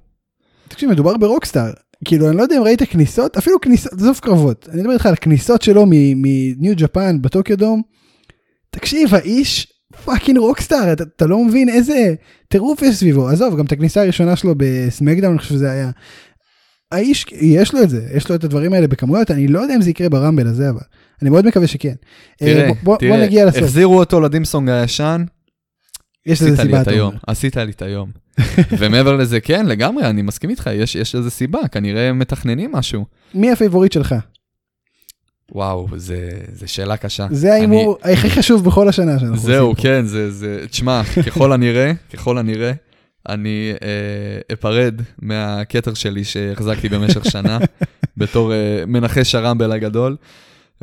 תקשיב, מדובר ב rockstar. כאילו, אני לא יודע אם ראית כניסות, אפילו כניסות, עזוב קרבות. אני מדבר איתך על כניסות שלו מניו ג'פן בטוקיו דום. תקשיב, האיש fucking rockstar, אתה, אתה לא מבין איזה טירוף יש סביבו. עזוב, גם את הכניסה הראשונה שלו בסמקדאון, אני חושב שזה היה. האיש, יש לו את זה, יש לו את הדברים האלה בכמויות, אני לא יודע אם זה יקרה ברמבל הזה, אבל אני מאוד מקווה שכן. אה, תראה, בוא, תראה, בוא נגיע לסוף. החזירו אותו ל theme song הישן, יש לזה סיבה, אתה אומר. עשית לי את היום. ומעבר לזה, כן, לגמרי, אני מסכים איתך, יש, יש לזה סיבה, כנראה מתכננים משהו. מי ה favorite שלך? וואו, זה, זה שאלה קשה. זה ההימור אני... הכי חשוב בכל השנה שאנחנו עושים זהו, כן, זה, זה, תשמע, ככל הנראה, ככל הנראה, אני אה, אפרד מהכתר שלי שהחזקתי במשך שנה, בתור אה, מנחש הרמבל הגדול,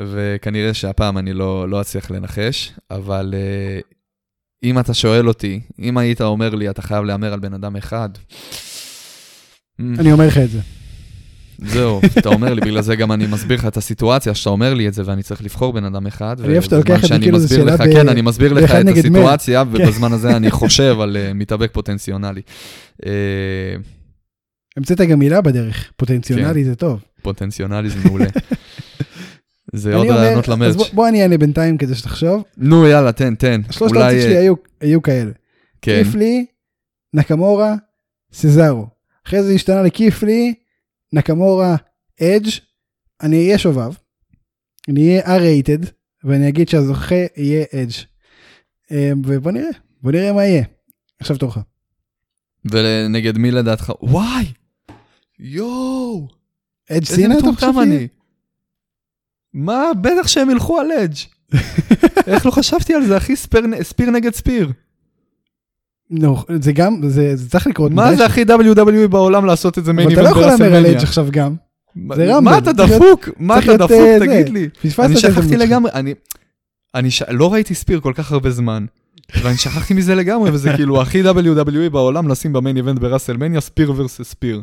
וכנראה שהפעם אני לא, לא אצליח לנחש, אבל אה, אם אתה שואל אותי, אם היית אומר לי, אתה חייב להמר על בן אדם אחד... אני אומר לך את זה. זהו, אתה אומר לי, בגלל זה גם אני מסביר לך את הסיטואציה, שאתה אומר לי את זה ואני צריך לבחור בן אדם אחד. אני אוהב שאתה לוקח את זה כאילו זו שאלה ב... כן, אני מסביר לך את הסיטואציה, כן. ובזמן הזה אני חושב על אה, מתאבק פוטנציונלי. אה, המצאת גם מילה בדרך, פוטנציונלי כן. זה טוב. פוטנציונלי זה מעולה. זה עוד רעיונות למרץ'. בוא, בוא אני אענה בינתיים כדי שתחשוב. נו, יאללה, תן, תן. שלושת האופציות שלי היו, היו כאלה. כן. קיפלי, נקמורה, סזארו. אחרי זה השתנה לקיפלי, נקמורה, אדג'. אני אהיה שובב. אני אהיה R-rated, ואני אגיד שהזוכה יהיה אדג'. אמ, ובוא נראה, בוא נראה מה יהיה. עכשיו תורך. ונגד מי לדעתך? וואי! יואו! אדג' סינה אתה חושב? מה? בטח שהם ילכו על אדג'. איך לא חשבתי על זה, אחי? spear, spear נגד spear. נו, זה גם, זה, זה צריך לקרות. מה זה הכי WWE בעולם לעשות את זה main event ברסלמניה? אבל אתה לא יכול להמר על אדג' עכשיו גם. זה רמבל. מה אתה דפוק? מה אתה דפוק? אה, תגיד לי. אני שכחתי לגמרי, אני. לא ראיתי spear כל כך הרבה זמן. ואני שכחתי מזה לגמרי, וזה כאילו הכי WWE בעולם לשים ב main event ברסלמניה, spear versus spear.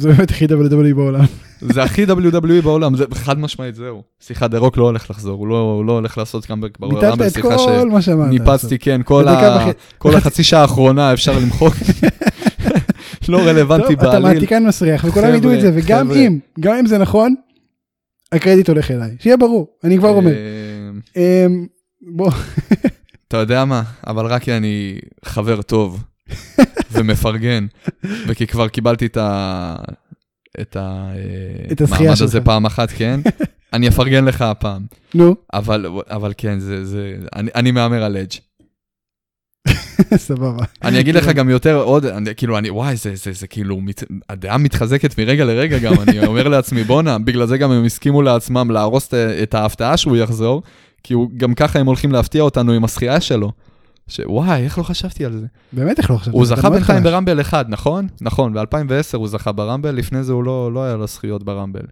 זה באמת הכי WWE בעולם. זה הכי WWE בעולם, זה חד משמעית, זהו. סליחה, דה רוק לא הולך לחזור, הוא לא, הוא לא הולך לעשות קאמבק בעולם, ביטלת את כל מה שאמרת. ניפצתי, כן, כל, ה... כל החצי שעה האחרונה אפשר למחוק. לא רלוונטי בעליל. אתה מעתיקן מסריח, וכולם ידעו את זה, וגם אם, גם אם זה נכון, הקרדיט הולך אליי. שיהיה ברור, אני כבר אומר. אה, אמ, בוא. אתה יודע מה, אבל רק כי אני חבר טוב. ומפרגן, וכי כבר קיבלתי את ה... את המעמד הזה פעם אחת, כן? אני אפרגן לך הפעם. נו. אבל, אבל כן, זה, זה, אני, אני מהמר על אדג'. סבבה. אני אגיד לך גם יותר עוד, אני, כאילו, אני, וואי, זה, זה, זה כאילו, מת, הדעה מתחזקת מרגע לרגע גם, אני אומר לעצמי, בואנה, בגלל זה גם הם הסכימו לעצמם להרוס את ההפתעה שהוא יחזור, כי הוא, גם ככה הם הולכים להפתיע אותנו עם השחייה שלו. שוואי, איך לא חשבתי על זה? באמת איך לא חשבתי? הוא זכה בינתיים ברמבל אחד, נכון? נכון, ב-2010 הוא זכה ברמבל, לפני זה הוא לא, לא היה לו זכיות ברמבל.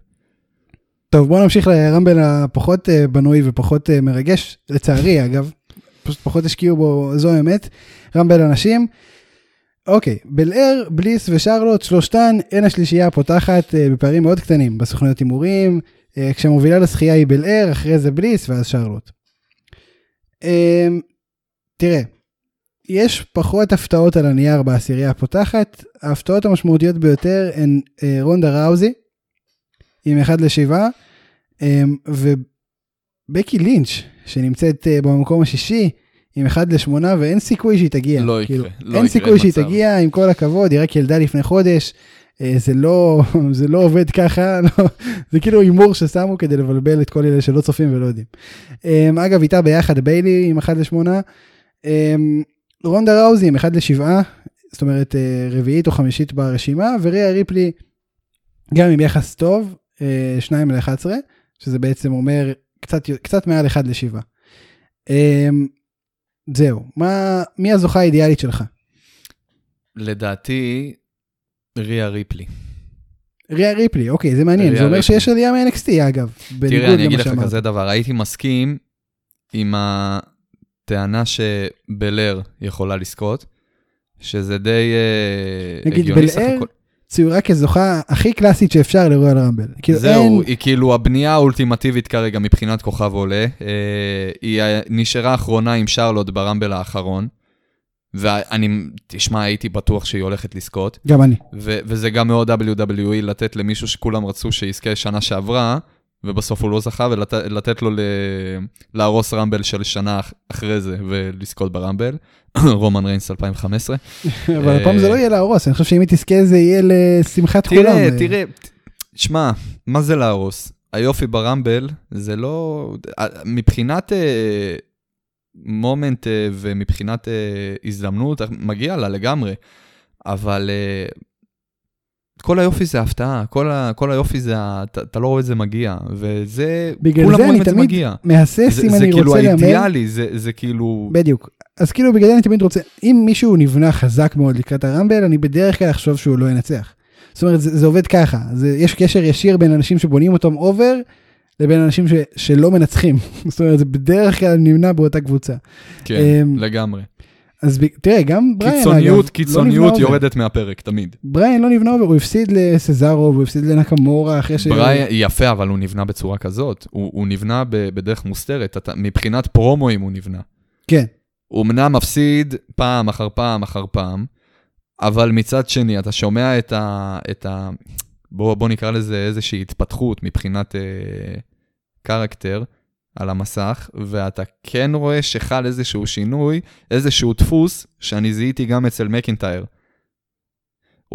טוב, בוא נמשיך לרמבל הפחות uh, בנוי ופחות uh, מרגש, לצערי אגב, פשוט פחות השקיעו בו, זו האמת, רמבל אנשים. אוקיי, בלער, בליס ושרלוט, שלושתן, הן השלישייה הפותחת uh, בפערים מאוד קטנים בסוכניות הימורים, כשמובילה לשחייה היא בלער, אחרי זה בליס ואז שרלוט. תראה, יש פחות הפתעות על הנייר בעשירייה הפותחת, ההפתעות המשמעותיות ביותר הן אה, רונדה ראוזי, עם 1 ל-7, אה, ובקי לינץ', שנמצאת אה, במקום השישי, עם 1 ל-8, ואין סיכוי שהיא תגיע. לא כאילו, יקרה, לא אין יקרה סיכוי שהיא תגיע, עם כל הכבוד, היא רק ילדה לפני חודש, זה לא, זה לא עובד ככה, לא, זה כאילו הימור ששמו כדי לבלבל את כל אלה שלא צופים ולא יודעים. אגב, איתה ביחד ביילי עם 1 ל-8, רונדה ראוזי עם 1 ל-7, זאת אומרת רביעית או חמישית ברשימה, וריה ריפלי גם עם יחס טוב, 2 ל-11, שזה בעצם אומר קצת, קצת מעל 1 ל-7. זהו, מה, מי הזוכה האידיאלית שלך? לדעתי, ריה ריפלי. ריה ריפלי, אוקיי, זה מעניין, זה אומר ריפלי. שיש עלייה מ-NXT אגב. תראה, אני אגיד לך כזה דבר, הייתי מסכים עם הטענה שבלר יכולה לזכות, שזה די uh, הגיוני סך הכל. ציירה כזוכה הכי קלאסית שאפשר לרועל רמבל. כאילו זהו, אין... היא כאילו הבנייה האולטימטיבית כרגע מבחינת כוכב עולה. אה, היא נשארה אחרונה עם שרלוט ברמבל האחרון. ואני, תשמע, הייתי בטוח שהיא הולכת לזכות. גם אני. ו- וזה גם מאוד WWE לתת למישהו שכולם רצו שיזכה שנה שעברה, ובסוף הוא לא זכה, ולתת לו ל- להרוס רמבל של שנה אחרי זה ולזכות ברמבל. רומן ריינס 2015. אבל הפעם זה לא יהיה להרוס, אני חושב שאם היא תזכה זה יהיה לשמחת כולם. תראה, תראה, שמע, מה זה להרוס? היופי ברמבל זה לא... מבחינת moment אה, ומבחינת אה, הזדמנות, מגיע לה לגמרי. אבל אה, כל היופי זה הפתעה, כל, ה, כל היופי זה, אתה, אתה לא רואה את זה מגיע, וזה, זה מגיע. בגלל זה אני תמיד מהסס אם אני כאילו רוצה להמר. זה כאילו האידיאלי, זה, זה כאילו... בדיוק. אז כאילו בגלל זה אני תמיד רוצה, אם מישהו נבנה חזק מאוד לקראת הרמבל, אני בדרך כלל אחשוב שהוא לא ינצח. זאת אומרת, זה, זה עובד ככה, זה, יש קשר ישיר בין אנשים שבונים אותם over, לבין אנשים ש, שלא מנצחים. זאת אומרת, זה בדרך כלל נמנע באותה קבוצה. כן, אמ, לגמרי. אז תראה, גם בריין, קיצוניות, אגב, קיצוניות לא יורדת מהפרק, תמיד. בריין לא נבנה over, הוא הפסיד לסזארו, הוא הפסיד לנקמורה אחרי ש... בריין, יפה, אבל הוא נבנה בצורה כזאת. הוא, הוא נבנה בדרך מוסתרת, אתה, מבחינת פרומואים הוא נבנה. כן. הוא אמנם מפסיד פעם אחר פעם אחר פעם, אבל מצד שני, אתה שומע את ה... את ה בוא, בוא נקרא לזה איזושהי התפתחות מבחינת אה, קרקטר על המסך, ואתה כן רואה שחל איזשהו שינוי, איזשהו דפוס, שאני זיהיתי גם אצל מקינטייר.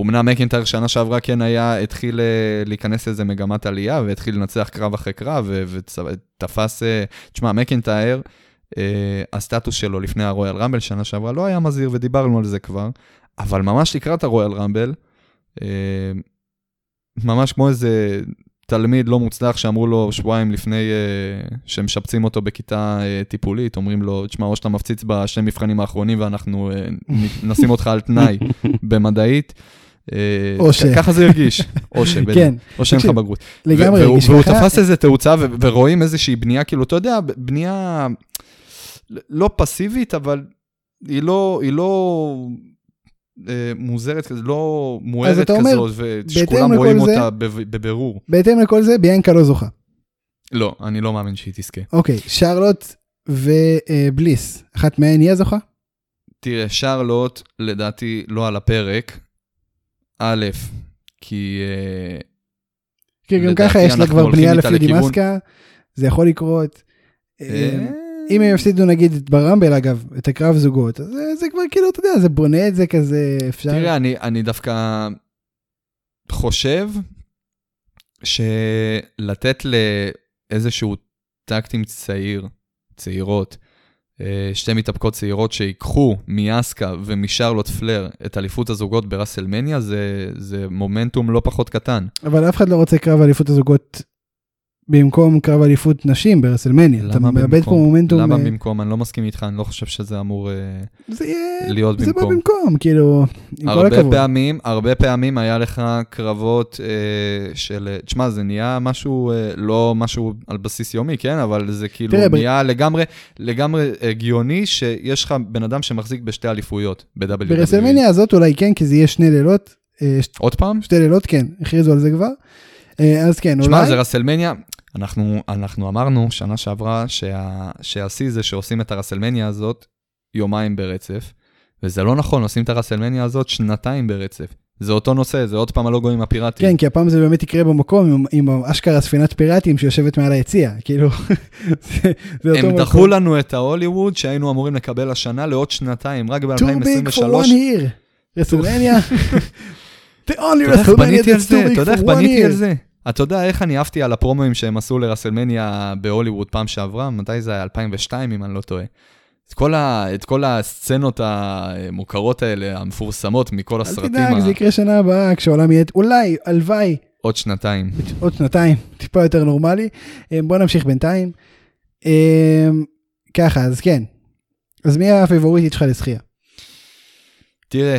אמנם מקינטייר שנה שעברה כן היה, התחיל אה, להיכנס לאיזה מגמת עלייה, והתחיל לנצח קרב אחרי קרב, ותפס, אה, תשמע, מקינטייר, אה, הסטטוס שלו לפני הרויאל רמבל שנה שעברה לא היה מזהיר, ודיברנו על זה כבר, אבל ממש לקראת הרויאל רמבל, ממש כמו איזה תלמיד לא מוצלח שאמרו לו שבועיים לפני uh, שמשפצים אותו בכיתה uh, טיפולית, אומרים לו, תשמע, או שאתה מפציץ בשני מבחנים האחרונים ואנחנו uh, נשים אותך על תנאי במדעית. או ש... ככה זה הרגיש, או ש... כן. או שאין לך בגרות. לגמרי הרגיש והוא תפס איזה תאוצה ורואים איזושהי בנייה, כאילו, אתה יודע, בנייה לא פסיבית, אבל היא לא, היא לא מוזרת כזה, לא מוארת כזאת, ושכולם רואים זה, אותה בבירור. בהתאם לכל זה, ביאנקה לא זוכה. לא, אני לא מאמין שהיא תזכה. אוקיי, שרלוט ובליס, אחת מהן היא הזוכה? תראה, שרלוט לדעתי לא על הפרק. א', כי... אה, כי גם ככה יש לה כבר בנייה לפי דימאסקה, זה יכול לקרות. אה, אם הם יפסידו נגיד ברמבל אגב, את הקרב זוגות, אז זה, זה כבר כאילו, אתה יודע, זה בונה את זה כזה, אפשר... תראה, אני, אני דווקא חושב שלתת לאיזשהו טקטים צעיר, צעירות, אה, שתי מתאפקות צעירות שיקחו מיאסקה ומשרלוט פלר את אליפות הזוגות בראסלמניה, זה, זה מומנטום לא פחות קטן. אבל אף אחד לא רוצה קרב אליפות הזוגות במקום קרב אליפות נשים ברסלמניה. אתה מאבד פה מומנטום. למה אה, במקום? אני לא מסכים איתך, אני לא חושב שזה אמור אה, זה להיות זה במקום. זה בא במקום, כאילו, עם כל הכבוד. פעמים, הרבה פעמים היה לך קרבות אה, של, תשמע, זה נהיה משהו, אה, לא משהו על בסיס יומי, כן? אבל זה כאילו תראה, נהיה ב... לגמרי, לגמרי הגיוני שיש לך בן אדם שמחזיק בשתי אליפויות ב-WWE. ברסלמניה הזאת אולי כן, כי זה יהיה שני לילות. אה, עוד פעם? שתי לילות, כן, הכריזו על זה כבר. אז כן, אולי... תשמע, זה רסלמניה, אנחנו, אנחנו אמרנו שנה שעברה שה, שהשיא זה שעושים את הרסלמניה הזאת יומיים ברצף, וזה לא נכון, עושים את הרסלמניה הזאת שנתיים ברצף. זה אותו נושא, זה עוד פעם הלוגוים הפיראטיים. כן, כי הפעם זה באמת יקרה במקום עם, עם אשכרה ספינת פיראטים שיושבת מעל היציע, כאילו, זה, זה אותו מקום. הם דחו לנו את ההוליווד שהיינו אמורים לקבל השנה לעוד שנתיים, רק ב-2023. Too big for one year, רסלמניה. The only WrestleMania that's too big אתה יודע איך for one בניתי על year. זה? אתה יודע איך אני עפתי על הפרומואים שהם עשו לרסלמניה בהוליווד פעם שעברה? מתי זה היה? 2002 אם אני לא טועה. את כל, ה, את כל הסצנות המוכרות האלה, המפורסמות מכל אל הסרטים, תדאג, ה... זה יקרה שנה הבאה כשהעולם יהיה, אולי, הלוואי, עוד שנתיים. עוד שנתיים, טיפה יותר נורמלי. אה, בוא נמשיך בינתיים. אה, ככה, אז כן. אז מי הפייבוריטית שלך לזכייה? תראה,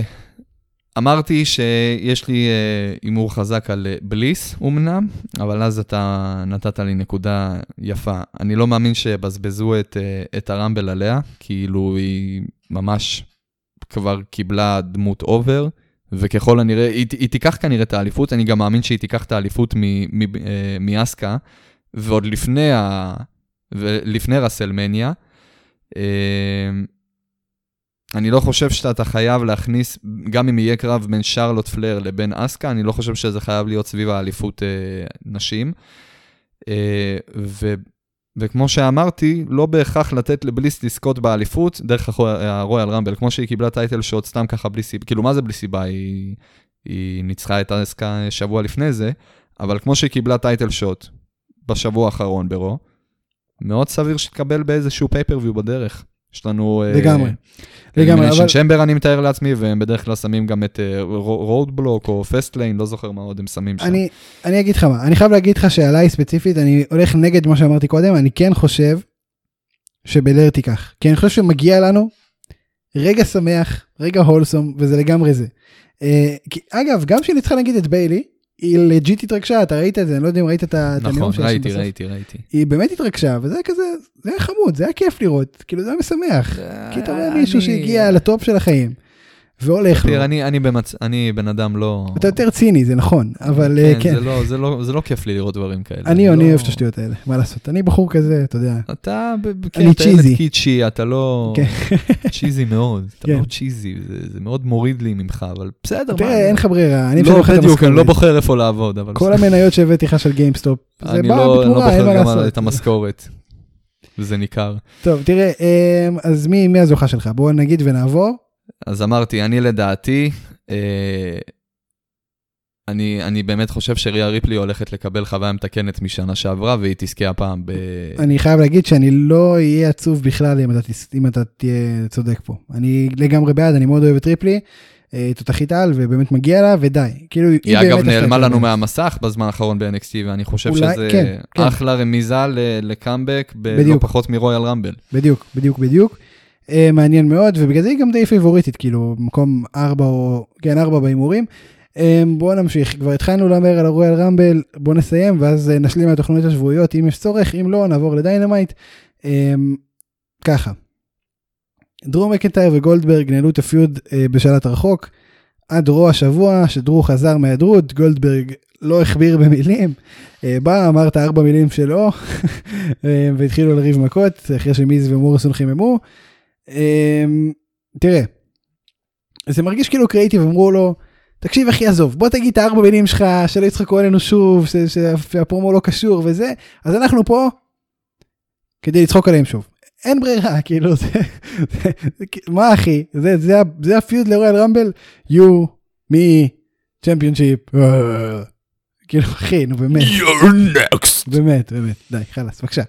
אמרתי שיש לי אה, הימור חזק על אה, בליס אמנם, אבל אז אתה נתת לי נקודה יפה. אני לא מאמין שיבזבזו את, אה, את הרמבל עליה, כאילו היא ממש כבר קיבלה דמות over, וככל הנראה, היא, היא תיקח כנראה את האליפות, אני גם מאמין שהיא תיקח את האליפות אה, מאסקה, ועוד לפני, ה, ולפני רסלמניה. אני לא חושב שאתה חייב להכניס, גם אם יהיה קרב בין שרלוט פלר לבין אסקה, אני לא חושב שזה חייב להיות סביב האליפות אה, נשים. אה, ו, וכמו שאמרתי, לא בהכרח לתת לבליס לזכות באליפות דרך הרו- הרויאל רמבל, כמו שהיא קיבלה title shot סתם ככה בלי סיבה, כאילו מה זה בלי סיבה? היא, היא ניצחה את אסקה שבוע לפני זה, אבל כמו שהיא קיבלה title shot בשבוע האחרון ברו, מאוד סביר שתקבל באיזשהו pay-per-view בדרך. יש לנו... אה, לגמרי. לגמרי, אבל- Chamber אני מתאר לעצמי, והם בדרך כלל שמים גם את Roadblock או Fastlane, לא זוכר מה עוד הם שמים שם. אני, אני אגיד לך מה, אני חייב להגיד לך שעליי ספציפית, אני הולך נגד מה שאמרתי קודם, אני כן חושב שבלר תיקח. כי אני חושב שמגיע לנו רגע שמח, רגע wholesome, וזה לגמרי זה. אה, כי, אגב, גם כשהיא ניצחה נגיד את ביילי, היא legit התרגשה, אתה ראית את זה, אני לא יודע אם ראית את הנאום נכון, שלה ראיתי, שבסוף. ראיתי, ראיתי. היא באמת התרגשה, וזה היה כזה, זה היה חמוד, זה היה כיף לראות, כאילו זה היה משמח. כי אתה רואה מישהו שהגיע ל top של החיים, והולך לו. אני, אני, במצ... אני בן אדם לא... אתה יותר ציני, זה נכון, אבל אה, כן, כן. זה לא, זה, לא, זה לא כיף לי לראות דברים כאלה. אני אני לא... אוהב את השטויות האלה, מה לעשות, אני בחור כזה, אתה יודע. אתה, אני כן, אתה ילד. קיצ'י, אתה לא... כן. cheesy מאוד, אתה כן. לא cheesy, זה, זה מאוד מוריד לי ממך, אבל בסדר, תראה, אין לך ברירה, אני לא, בדיוק, אני לא. בוחר איפה לעבוד, אבל כל המניות שהבאתי לך של גיימסטופ, זה אני בא לא, אני לא בתמורה, אין מה בוחר גם לעשות. את המשכורת. וזה ניכר. טוב, תראה, אמ, אז מי מי הזוכה שלך? בואו נגיד ונעבור. אז אמרתי, אני לדעתי, אה, אני, אני באמת חושב שריה ריפלי הולכת לקבל חוויה מתקנת משנה שעברה, והיא תזכה הפעם ב... אני חייב להגיד שאני לא אהיה עצוב בכלל אם אתה אם אתה תהיה צודק פה. אני לגמרי בעד, אני מאוד אוהב את ריפלי, אה, תותחית על, ובאמת מגיע לה, ודי. כאילו, היא באמת אגב נעלמה לנו. מהמסך בזמן האחרון ב-NXT, ואני חושב אולי- שזה כן, כן. אחלה רמיזה לקאמבק בלא. פחות מרויאל רמבל. בדיוק, בדיוק, בדיוק. אה, מעניין מאוד, ובגלל זה היא גם די פייבוריטית, כאילו, מקום ארבע או, כן, ארבע בהימורים. אה, בואו נמשיך, כבר התחלנו להמר על הרויאל רמבל, בואו נסיים, ואז אה, נשלים מהתוכניות השבועיות, אם יש צורך, אם לא, נעבור לדיינמייט. אה, ככה, דרום מקנטייר וגולדברג ניהלו את הפיוד אה, בשלט רחוק, עד רו השבוע, שדרו חזר מהיעדרות, גולדברג לא הכביר במילים, בא, אמר את הארבע מילים שלו, והתחילו לריב מכות, אחרי שמיז ומוריסון חיממו. אה, תראה, זה מרגיש כאילו קריאיטיב, אמרו לו, תקשיב אחי עזוב, בוא תגיד את הארבע מילים שלך, שלא יצחקו עלינו שוב, שהפרומו לא קשור וזה, אז אנחנו פה כדי לצחוק עליהם שוב. אין ברירה, כאילו, זה, זה, זה, מה אחי, זה, זה, זה הפיוד לרויאל רמבל, you, me, צ'מפיונשיפ, כאילו אחי, נו באמת. You're next. באמת, באמת, די, חלאס, בבקשה.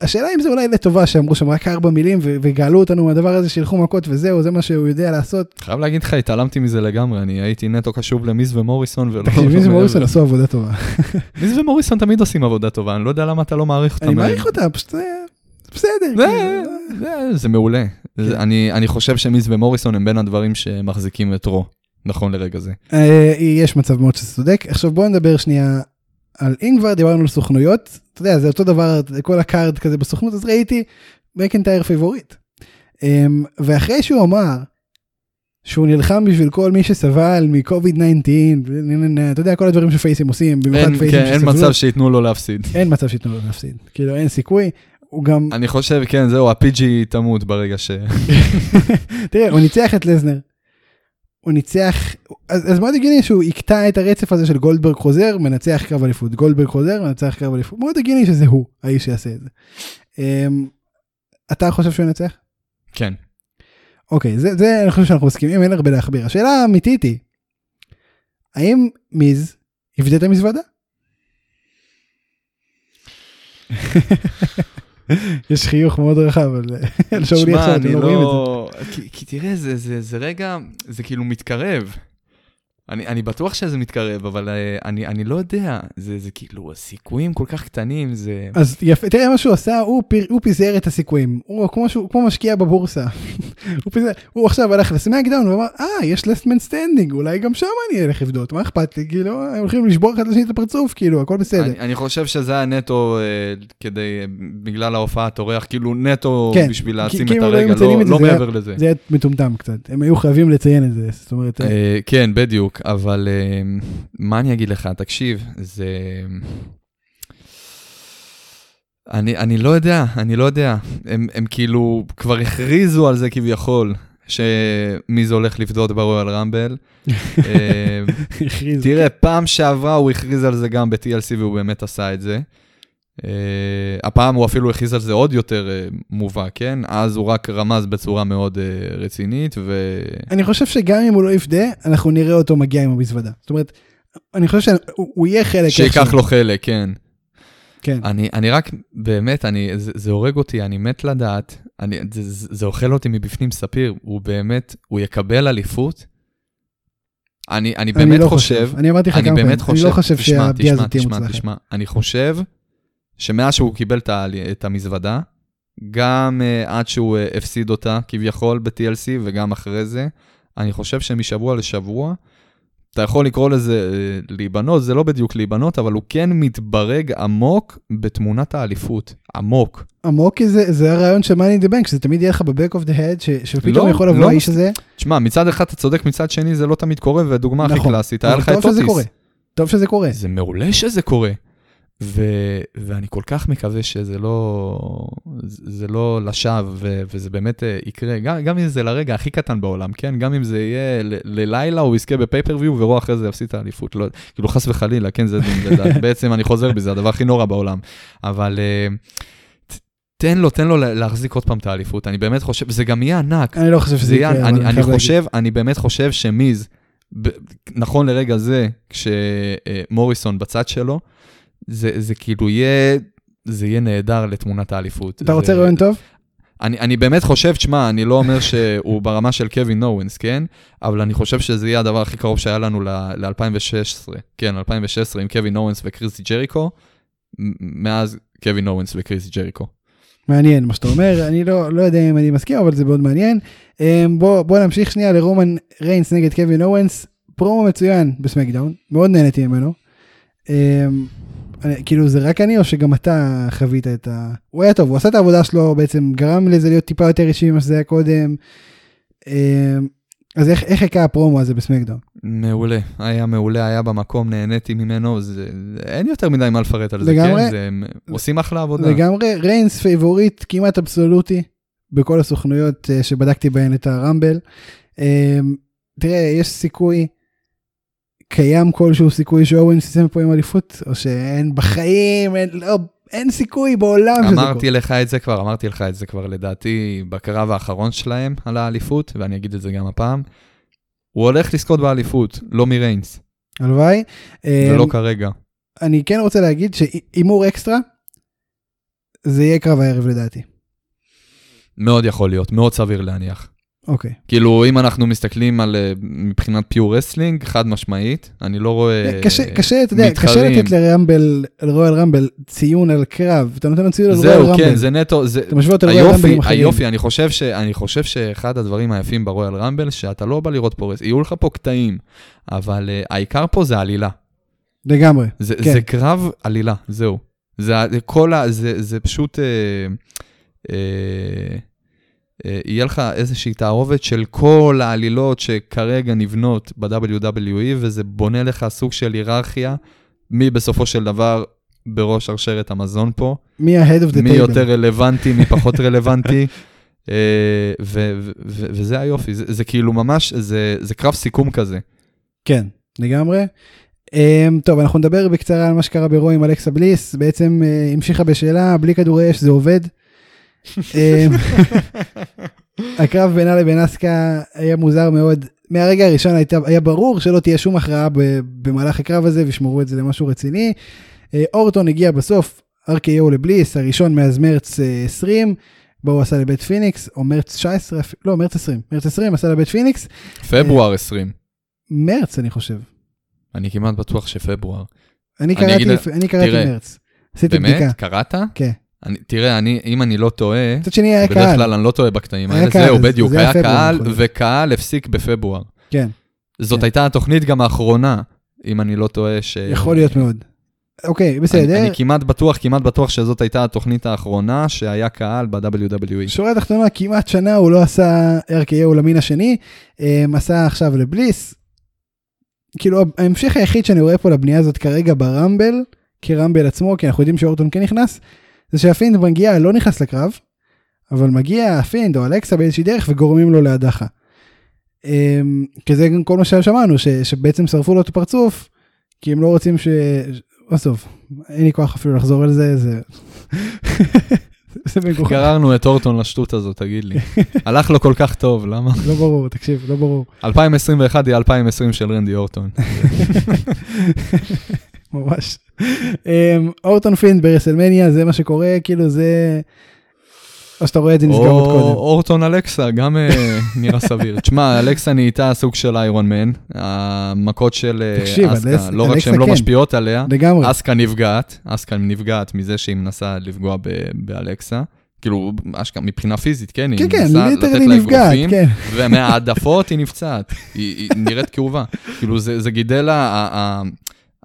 השאלה אם זה אולי לטובה שאמרו שם רק ארבע מילים וגאלו אותנו מהדבר הזה שילכו מכות וזהו, זה מה שהוא יודע לעשות. חייב להגיד לך, התעלמתי מזה לגמרי, אני הייתי נטו קשוב למיז ומוריסון ולא... תקשיב, מיז ומוריסון עשו עבודה טובה. מיז ומוריסון תמיד עושים עבודה טובה, אני לא יודע למה אתה לא מעריך אותם. אני מעריך אותה, פשוט בסדר. זה- כאילו. זה מעולה. כן. אני חושב שמיז ומוריסון הם בין הדברים שמחזיקים את רו, נכון לרגע זה. אה, יש מצב מאוד שזה צודק. עכשיו בואו נדבר שנייה על אם כבר דיברנו על סוכנויות, אתה יודע, זה אותו דבר, כל ה card כזה בסוכנות, אז ראיתי מקנטייר פייבוריט. אמ, ואחרי שהוא אמר שהוא נלחם בשביל כל מי שסבל מקוביד 19, אתה יודע, כל הדברים שפייסים עושים, במיוחד אין פייסים כן, אין שסבלו, מצב שייתנו לו להפסיד. אין מצב שייתנו לו להפסיד, כאילו אין סיכוי, הוא גם, אני חושב, כן, זהו, ה-PG תמות ברגע ש... תראה, הוא ניצח את לזנר. הוא ניצח, אז, אז מאוד הגיוני שהוא יקטע את הרצף הזה של גולדברג חוזר, מנצח קרב אליפות, גולדברג חוזר, מנצח קרב אליפות, מאוד הגיוני שזה הוא, האיש שיעשה את זה. Um, אתה חושב שהוא ינצח? כן. אוקיי, זה, זה אני חושב שאנחנו מסכימים, אין הרבה להכביר. השאלה האמיתית היא, האם מיז יפדה את המזוודה? יש חיוך מאוד רחב על שאולי עכשיו, אתם לא רואים את זה. כי תראה, זה רגע, זה כאילו מתקרב. אני, אני בטוח שזה מתקרב, אבל uh, אני, אני לא יודע, זה, זה כאילו, הסיכויים כל כך קטנים, זה... אז יפה, תראה מה שהוא עשה, הוא, פיר, הוא פיזר את הסיכויים, הוא כמו, שהוא, כמו משקיע בבורסה. הוא, פיזר, הוא עכשיו הלך לסמקדאון ואמר, אה, יש Last Man Standing, אולי גם שם אני אלך לבדות, מה אכפת לי, כאילו, הם הולכים לשבור אחד לשני את הפרצוף, כאילו, הכל בסדר. אני, אני חושב שזה היה נטו אה, כדי, בגלל ההופעת אורח, כאילו נטו כן, בשביל לשים את הרגע, לא, לא מעבר לזה. זה היה מטומטם קצת, הם היו חייבים לציין את זה, זאת אומרת... אה, כן, בדיוק. אבל אה, מה אני אגיד לך, תקשיב, זה... אני, אני לא יודע, אני לא יודע. הם, הם כאילו כבר הכריזו על זה כביכול, שמי זה הולך לפדות ברויאל רמבל. אה, תראה, פעם שעברה הוא הכריז על זה גם ב-TLC והוא באמת עשה את זה. Uh, הפעם הוא אפילו הכריז על זה עוד יותר uh, מובהק, כן? אז הוא רק רמז בצורה מאוד uh, רצינית, ו... אני חושב שגם אם הוא לא יפדה, אנחנו נראה אותו מגיע עם המזוודה. זאת אומרת, אני חושב שהוא יהיה חלק... שיקח לו חלק, כן. כן. אני, אני רק, באמת, אני, זה, זה הורג אותי, אני מת לדעת, אני, זה, זה אוכל אותי מבפנים, ספיר, הוא באמת, הוא יקבל אליפות? אני, אני באמת אני לא חושב, חושב, אני אמרתי לך כמה פעמים, אני לא חושב שהפגיעה הזאת תהיה מוצלחת. תשמע, תשמע, אני חושב שמאז שהוא קיבל את המזוודה, גם uh, עד שהוא uh, הפסיד אותה כביכול ב-TLC וגם אחרי זה, אני חושב שמשבוע לשבוע, אתה יכול לקרוא לזה uh, להיבנות, זה לא בדיוק להיבנות, אבל הוא כן מתברג עמוק בתמונת האליפות, עמוק. עמוק כי זה, זה הרעיון של in the bank, שזה תמיד יהיה לך ב-back of the head, ש, שפתאום לא, יכול לבוא לא, האיש הזה. תשמע, מצד אחד אתה צודק, מצד שני זה לא תמיד קורה, והדוגמה נכון, הכי קלאסית, היה לך את אוטיס. טוב שזה קורה. זה מעולה שזה קורה. ו, ואני כל כך מקווה שזה לא, זה לא לשווא, וזה באמת אה, יקרה, גם, גם אם זה לרגע הכי קטן בעולם, כן? גם אם זה יהיה ללילה, הוא יזכה בפייפריוויו, ורוע אחרי זה יפסיד את האליפות. לא, כאילו, חס וחלילה, כן? זה, בעצם אני חוזר בזה, הדבר הכי נורא בעולם. אבל... uh, תן לו, תן לו להחזיק עוד פעם את האליפות, אני באמת חושב, זה גם יהיה ענק. אני לא חושב שזה יקרה, אני, אני חושב, אני באמת חושב שמיז, נכון לרגע זה, כשמוריסון בצד שלו, זה, זה כאילו יהיה, זה יהיה נהדר לתמונת האליפות. אתה רוצה רעיון טוב? אני, אני באמת חושב, תשמע, אני לא אומר שהוא ברמה של קווין אוונס, כן? אבל אני חושב שזה יהיה הדבר הכי קרוב שהיה לנו ל-2016, כן, 2016 עם קווין אוונס וכריס ג'ריקו, מאז קווין אוונס וכריס ג'ריקו. מעניין מה שאתה אומר, אני לא, לא יודע אם אני מסכים, אבל זה מאוד מעניין. אמ, בוא, בוא נמשיך שנייה לרומן ריינס נגד קווין אורנס, פרומו מצוין בסמקדאון, מאוד נהניתי ממנו. אני, כאילו זה רק אני או שגם אתה חווית את ה... הוא היה טוב, הוא עשה את העבודה שלו, בעצם גרם לזה להיות טיפה יותר אישי ממה שזה היה קודם. אמ, אז איך, איך הקה הפרומו הזה בסמקדאון? מעולה, היה מעולה, היה במקום, נהניתי ממנו, זה, אין יותר מדי מה לפרט על זה, לגמרי, כן? זה, עושים אחלה עבודה. לגמרי, ריינס פייבוריט כמעט אבסולוטי בכל הסוכנויות אה, שבדקתי בהן את הרמבל. אמ, תראה, יש סיכוי קיים כלשהו סיכוי שאוונס יסיים פה עם אליפות, או שאין בחיים, אין, לא, אין סיכוי בעולם שזה קורה. אמרתי לך את זה כבר, אמרתי לך את זה כבר לדעתי בקרב האחרון שלהם על האליפות, ואני אגיד את זה גם הפעם. הוא הולך לזכות באליפות, לא מריינס. הלוואי. ולא um, כרגע. אני כן רוצה להגיד שהימור אקסטרה, זה יהיה קרב הערב לדעתי. מאוד יכול להיות, מאוד סביר להניח. אוקיי. כאילו, אם אנחנו מסתכלים על אה, מבחינת pure wrestling, חד משמעית, אני לא רואה אה, קשה, קשה, אתה יודע, קשה לתת לרמבל, לרויאל רמבל, ציון על קרב, אתה נותן ציון על רויאל רמבל. זהו, כן, זה נטו, זה... אתה משווה אותו לרויאל רמבל עם אחרים. היופי, אני חושב, ש, אני חושב שאחד הדברים היפים ברויאל רמבל, שאתה לא בא לראות פה, יהיו לך פה קטעים, אבל uh, העיקר פה זה עלילה. לגמרי, זה, כן. זה קרב עלילה, זהו. זה, כל ה... זה, זה פשוט... Uh, uh, אה, יהיה לך איזושהי תערובת של כל העלילות שכרגע נבנות ב-WWE, וזה בונה לך סוג של היררכיה, מי בסופו של דבר בראש שרשרת המזון פה. מי ה-head of the table. מי יותר רלוונטי, מי פחות רלוונטי. uh, וזה היופי, זה, זה כאילו ממש, זה, זה קרב סיכום כזה. כן, לגמרי. Um, טוב, אנחנו נדבר בקצרה על מה שקרה ברו עם אלכסה בליס, בעצם uh, המשיכה בשאלה, בלי כדורי אש זה עובד. אמ, הקרב בינה לבין אסקה היה מוזר מאוד. מהרגע הראשון הייתה, היה ברור שלא תהיה שום הכרעה במהלך הקרב הזה וישמרו את זה למשהו רציני. אה, אורטון הגיע בסוף, RKO לבליס, הראשון מאז מרץ 20, בו הוא עשה לבית פיניקס, או מרץ 19, לא, מרץ 20, מרץ 20 עשה לבית פיניקס. פברואר 20. מרץ אני חושב. אני כמעט בטוח שפברואר. אני קראתי, אני קראתי מרץ. עשיתי בדיקה. באמת? קראת? כן. אני, תראה, אני, אם אני לא טועה, מצד שני היה קהל. בדרך כלל אני לא טועה בקטעים האלה, זהו, בדיוק, היה קהל, וקהל הפסיק בפברואר. כן. זאת כן. הייתה התוכנית גם האחרונה, אם אני לא טועה ש... יכול להיות מאוד. אוקיי, בסדר. אני, אני כמעט בטוח, כמעט בטוח שזאת הייתה התוכנית האחרונה שהיה קהל ב-WWE. שורה התחתונה, כמעט שנה הוא לא עשה RKO למין השני, um, עשה עכשיו לבליס. כאילו, ההמשך היחיד שאני רואה פה לבנייה הזאת כרגע ברמבל, כרמבל עצמו, כי אנחנו יודעים שאורטון כן נכנס, זה שהפינד מגיע, לא נכנס לקרב, אבל מגיע הפינד או אלכסה באיזושהי דרך וגורמים לו להדחה. אמ, כי זה גם כל מה ששמענו, ש, שבעצם שרפו לו את הפרצוף, כי הם לא רוצים ש... בסוף, אין לי כוח אפילו לחזור על זה, זה... זה מגוחך. גררנו את אורטון לשטות הזאת, תגיד לי. הלך לו כל כך טוב, למה? לא ברור, תקשיב, לא ברור. 2021 היא 2020 של רנדי אורטון. ממש. אמ, אורטון Fiend ברסלמניה, זה מה שקורה, כאילו זה... או שאתה רואה את זה נסגר עוד קודם. אורטון אלכסה, גם אה, נראה סביר. תשמע, אלכסה נהייתה סוג של איירון מן. המכות של אה, אסקה, לא רק שהן לא כן. משפיעות עליה, אסקה נפגעת, אסקה נפגעת מזה שהיא מנסה לפגוע באלכסה. כאילו, אשכרה, מבחינה פיזית, כן, היא כן, מנסה כן, לתת לה אגרופים, כן. ומהעדפות היא נפצעת, היא נראית כאובה. כאילו, זה גידל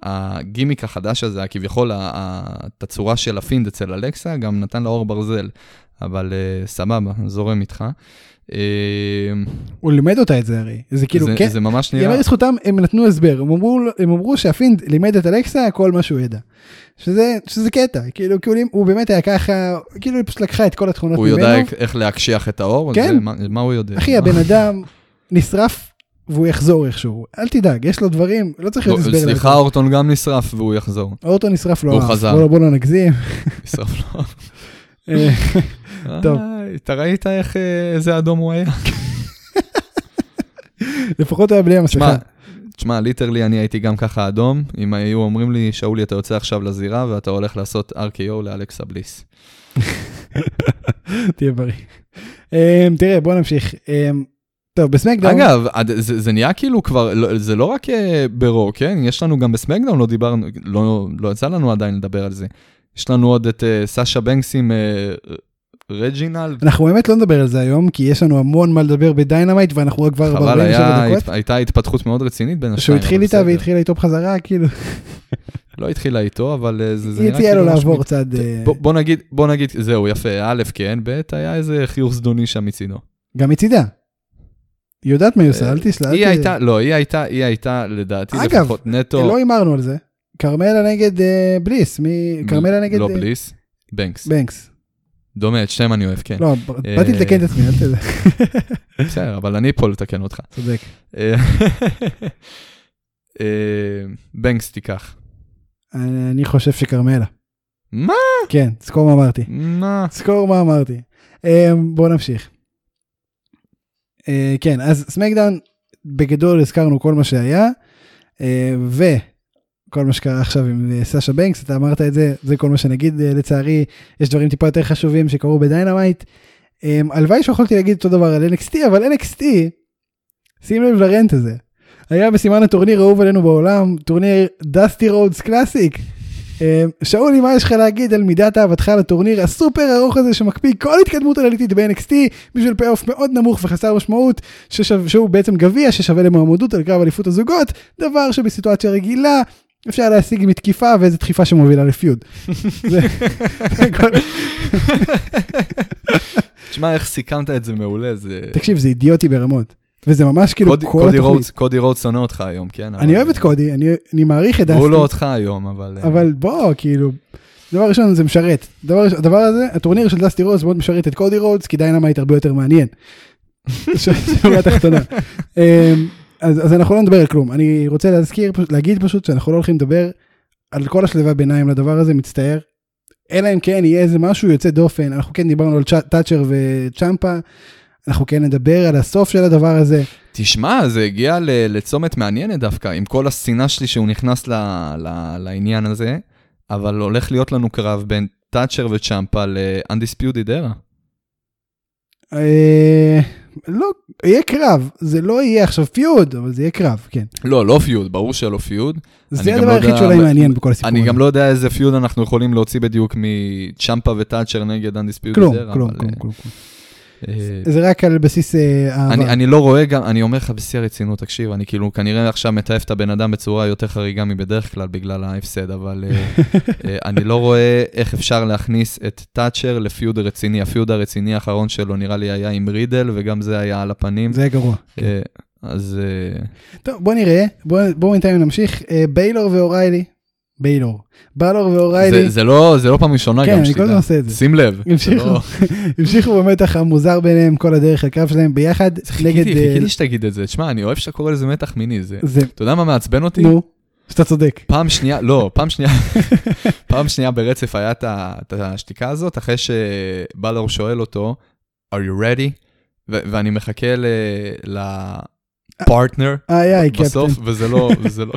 הגימיק החדש הזה, כביכול התצורה של הפינד אצל אלכסה, גם נתן לה עור ברזל. אבל uh, סבבה, זורם איתך. Uh, הוא לימד אותה את זה הרי, זה כאילו, זה, כן, זה ממש נראה. יאמר לזכותם, הם נתנו הסבר, הם אמרו, הם אמרו שהפינד לימד את אלכסה כל מה שהוא ידע. שזה, שזה קטע, כאילו, כאילו הוא באמת היה ככה, כאילו היא פשוט לקחה את כל התכונות הוא ממנו. הוא יודע איך להקשיח את האור? כן. זה, מה, מה הוא יודע? אחי, הבן אדם נשרף והוא יחזור איכשהו. אל תדאג, יש לו דברים, לא צריך להיות הסבר. סליחה, אורטון גם נשרף והוא יחזור. אורטון נשרף לו והוא חזר. בוא, בוא לא נגזים. נשרף לו אה, טוב. אתה ראית איך, איזה אדום הוא היה? לפחות היה בלי המסכה. תשמע, literally אני הייתי גם ככה אדום, אם היו אומרים לי, שאולי, אתה יוצא עכשיו לזירה ואתה הולך לעשות RKO לאלכסה בליס. תהיה בריא. אמ, תראה, בוא נמשיך. טוב, בסמקדאון... אגב, זה, זה נהיה כאילו כבר, לא, זה לא רק אה, ב-Raw, כן? יש לנו גם בסמקדאון, לא דיברנו, לא, לא יצא לנו עדיין לדבר על זה. יש לנו עוד את uh, סאשה בנקס עם uh, רג'ינלד. אנחנו באמת לא נדבר על זה היום, כי יש לנו המון מה לדבר בדיינמייט, ואנחנו רק כבר ב-47 דקות. הייתה התפתחות מאוד רצינית בין השתיים. שהוא התחיל איתה והיא התחילה איתו בחזרה, כאילו. לא התחילה איתו, אבל זה, זה נראה כאילו... היא הציעה לו לעבור צד... בוא, בוא נגיד, בוא נגיד, זהו, יפה, א', כן, ב', היה איזה חיוך זדוני שם מצידו. גם מצידה. היא יודעת מה היא עושה, אל תסלח. היא הייתה, לא, היא הייתה, היא הייתה, לדעתי, לפחות נטו. אגב, לא הימרנו על זה. כרמלה נגד אה, בליס, מי... כרמלה נגד... לא אה, בליס, בנקס. בנקס. דומה, את שניהם אני אוהב, כן. לא, באתי אה, לתקן את עצמי, אל תדע. בסדר, אבל אני פה לתקן אותך. צודק. בנקס תיקח. אני חושב שכרמלה. מה? כן, זכור מה אמרתי. מה? זכור מה אמרתי. בואו נמשיך. כן, אז סמקדאון, בגדול הזכרנו כל מה שהיה, ו... כל מה שקרה עכשיו עם אה, סאשה בנקס, אתה אמרת את זה, זה כל מה שנגיד, אה, לצערי, יש דברים טיפה יותר חשובים שקרו בדיינמייט. אמ, הלוואי שיכולתי להגיד אותו דבר על NXT, אבל NXT, שים לב ל-rant הזה. היה בסימן הטורניר האהוב עלינו בעולם, טורניר דסטי רודס Classic. שאולי, מה יש לך להגיד על מידת אהבתך לטורניר הסופר ארוך הזה שמקפיא כל התקדמות עלילתית ב-NXT בשביל payoff מאוד נמוך וחסר משמעות, ששו, שהוא בעצם גביע ששווה למועמדות על קרב אליפות הזוגות, דבר שבסיטואציה רגילה אפשר להשיג מתקיפה ואיזה דחיפה שמובילה ל-feud. תשמע, איך סיכמת את זה מעולה, זה... תקשיב, זה אידיוטי ברמות. וזה ממש כאילו כל התוכנית. קודי רודס שונא אותך היום, כן? אני אוהב את קודי, אני מעריך את דסטי. הוא לא אותך היום, אבל... אה, אבל בוא, כאילו... דבר ראשון זה משרת. הדבר הזה, הטורניר של דסטי רודס מאוד משרת את קודי רודס, כי דיינמייט הרבה יותר מעניין. שורה תחתונה. אמ, אז, אז אנחנו לא נדבר על כלום. אני רוצה להזכיר, להגיד פשוט שאנחנו לא הולכים לדבר על כל השלבי הביניים לדבר הזה, מצטער. אלא אם כן יהיה איזה משהו יוצא דופן, אנחנו כן דיברנו על טאצ'ר וצ'מפה, אנחנו כן נדבר על הסוף של הדבר הזה. תשמע, זה הגיע לצומת מעניינת דווקא, עם כל השנאה שלי שהוא נכנס ל, ל, לעניין הזה, אבל הולך להיות לנו קרב בין תאצ'ר וצ'אמפה ל-Undisputed Era. אה, לא, יהיה קרב, זה לא יהיה עכשיו פיוד, אבל זה יהיה קרב, כן. לא, לא פיוד, ברור שלא פיוד. זה הדבר לא היחיד שאולי מעניין בכל הסיפור. אני גם לא יודע איזה פיוד אנחנו יכולים להוציא בדיוק מצ'אמפה וטאצ'ר נגד Undisputed כלום, כלום, כלום, כלום. אה, זה רק על בסיס אה, אהבה. אני, אני לא רואה גם, אני אומר לך בשיא הרצינות, תקשיב, אני כאילו כנראה עכשיו מתעף את הבן אדם בצורה יותר חריגה מבדרך כלל בגלל ההפסד, אבל אה, אני לא רואה איך אפשר להכניס את תאצ'ר לפיוד רציני. הפיוד הרציני האחרון שלו נראה לי היה עם רידל, וגם זה היה על הפנים. זה גרוע. אז... טוב, בוא נראה, בואו בינתיים נמשיך. ביילור ואוריילי, ביילור. בלור ואוריילי. זה, זה, לא, זה לא פעם ראשונה כן, גם שתדע. כן, אני כל הזמן עושה את זה. שים לב. המשיכו, לא... המשיכו במתח המוזר ביניהם כל הדרך הקרב שלהם ביחד נגד... חיכיתי אה, שתגיד את זה. תשמע, אני אוהב שאתה קורא לזה מתח מיני. זה... זה... אתה יודע מה מעצבן אותי? נו, שאתה צודק. פעם שנייה, לא, פעם שנייה, פעם שנייה ברצף היה את השתיקה הזאת, אחרי שבלור שואל אותו, are you ready? ואני מחכה ל... פרטנר בסוף, וזה לא, וזה לא,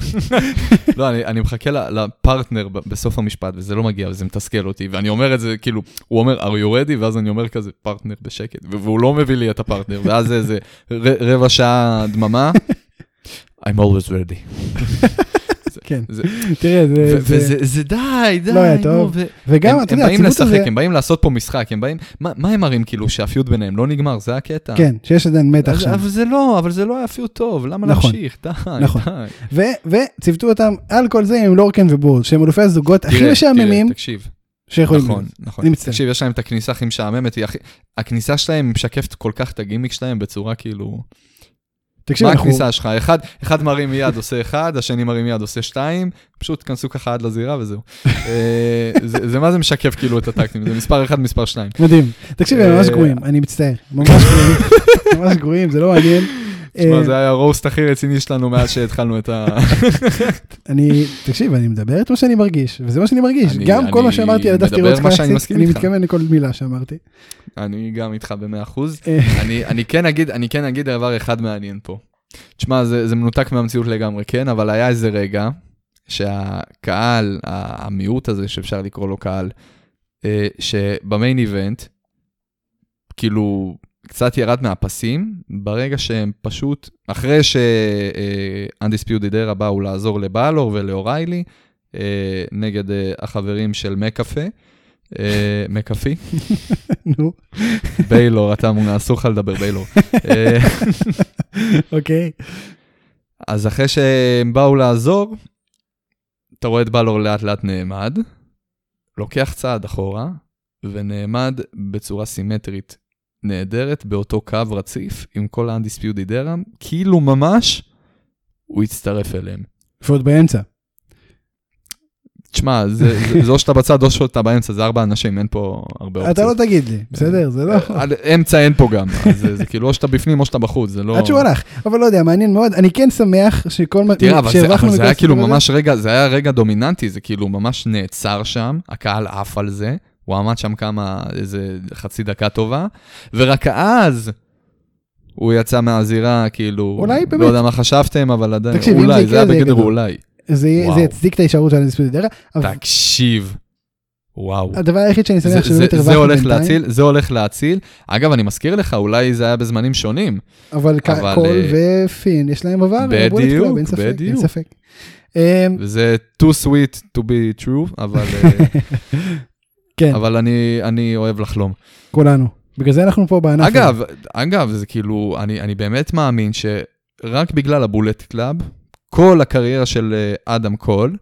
לא, אני, אני מחכה ל-partner בסוף המשפט, וזה לא מגיע, וזה מתסכל אותי, ואני אומר את זה, כאילו, הוא אומר, are you ready? ואז אני אומר כזה, פרטנר בשקט, והוא לא מביא לי את ה-partner, ואז זה איזה רבע שעה דממה, I'm always ready. כן, תראה, זה... וזה די, די. לא היה טוב. וגם, אתה יודע. הם באים לשחק, הם באים לעשות פה משחק, הם באים... מה הם מראים כאילו שהפיוט ביניהם לא נגמר, זה הקטע. כן, שיש עדיין מתח שם. אבל זה לא, אבל זה לא היה פיוט טוב, למה נכון. להמשיך? די, נכון. די. וציוותו אותם על כל זה עם לורקן ובורד, שהם אלופי הזוגות הכי משעממים. תקשיב. שיכולים נכון, נכון. תקשיב, יש להם את הכניסה הכי משעממת, הכניסה שלהם משקפת כל כך את הגימיק שלהם בצורה כאילו... תקשיב, מה אנחנו... הכניסה שלך? אחד, אחד מרים יד עושה אחד, השני מרים יד עושה שתיים, פשוט כנסו ככה עד לזירה וזהו. אה, זה, זה מה זה משקף כאילו את הטקטים, זה מספר אחד, מספר שתיים. מדהים. תקשיב, הם ממש אה, גרועים, אני מצטער. ממש גרועים, ממש גרועים, זה לא מעניין. תשמע, אה, זה היה הרוסט הכי רציני שלנו מאז שהתחלנו את ה... אני, תקשיב, אני מדבר את מה שאני מרגיש, וזה מה שאני מרגיש. גם כל מה שאמרתי על דסטי רוץ קלאסי, אני מתכוון לכל מילה שאמרתי. אני גם איתך במאה אחוז. אה. אני כן אגיד, אני כן אגיד דבר אחד מעניין פה. תשמע, זה מנותק מהמציאות לגמרי, כן? אבל היה איזה רגע שהקהל, המיעוט הזה שאפשר לקרוא לו קהל, אה, שבמיין איבנט, כאילו, קצת ירד מהפסים, ברגע שהם פשוט, אחרי ש-Undisputed Era באו לעזור לבאלור ולאוריילי, אה, נגד אה, החברים של מקאפה, אה, מקאפי. נו. ביילור, אתה אסור לך לדבר ביילור. אוקיי. אז אחרי שהם באו לעזור, אתה רואה את בלור לאט לאט נעמד, לוקח צעד אחורה, ונעמד בצורה סימטרית נהדרת באותו קו רציף עם כל ה-Undisputed Era, כאילו ממש הוא יצטרף אליהם. ועוד באמצע. תשמע, זה, או שאתה בצד או שאתה באמצע, זה ארבע אנשים, אין פה הרבה אופציות. אתה לא תגיד לי, בסדר, זה לא... אמצע אין פה גם, זה, זה כאילו או שאתה בפנים או שאתה בחוץ, זה לא... עד שהוא הלך, אבל לא יודע, מעניין מאוד, אני כן שמח שכל מה... תראה, אבל זה היה כאילו ממש רגע, זה היה רגע דומיננטי, זה כאילו ממש נעצר שם, הקהל עף על זה, הוא עמד שם כמה, איזה חצי דקה טובה, ורק אז הוא יצא מהזירה, כאילו, אולי באמת. לא יודע מה חשבתם, אבל עדיין, תקשיב, אולי, זה, זה היה בגדר אולי. זה, זה יצדיק את האפשרות של ה-Undisputed Era. תקשיב. וואו. הדבר היחיד שאני שמח שבאמת הרווחנו בינתיים. להציל, זה הולך להציל. אגב, אני מזכיר לך, אולי זה היה בזמנים שונים. אבל, אבל קול uh, ופין, יש להם עבר. בדיוק, בדיוק. אין ספק. וזה too sweet to be true, אבל... אה, כן. אבל אני, אני אוהב לחלום. כולנו. בגלל זה אנחנו פה בענף. אגב, אגב, זה כאילו, אני, אני באמת מאמין שרק בגלל הבולט קלאב, כל הקריירה של אה, אדם קול,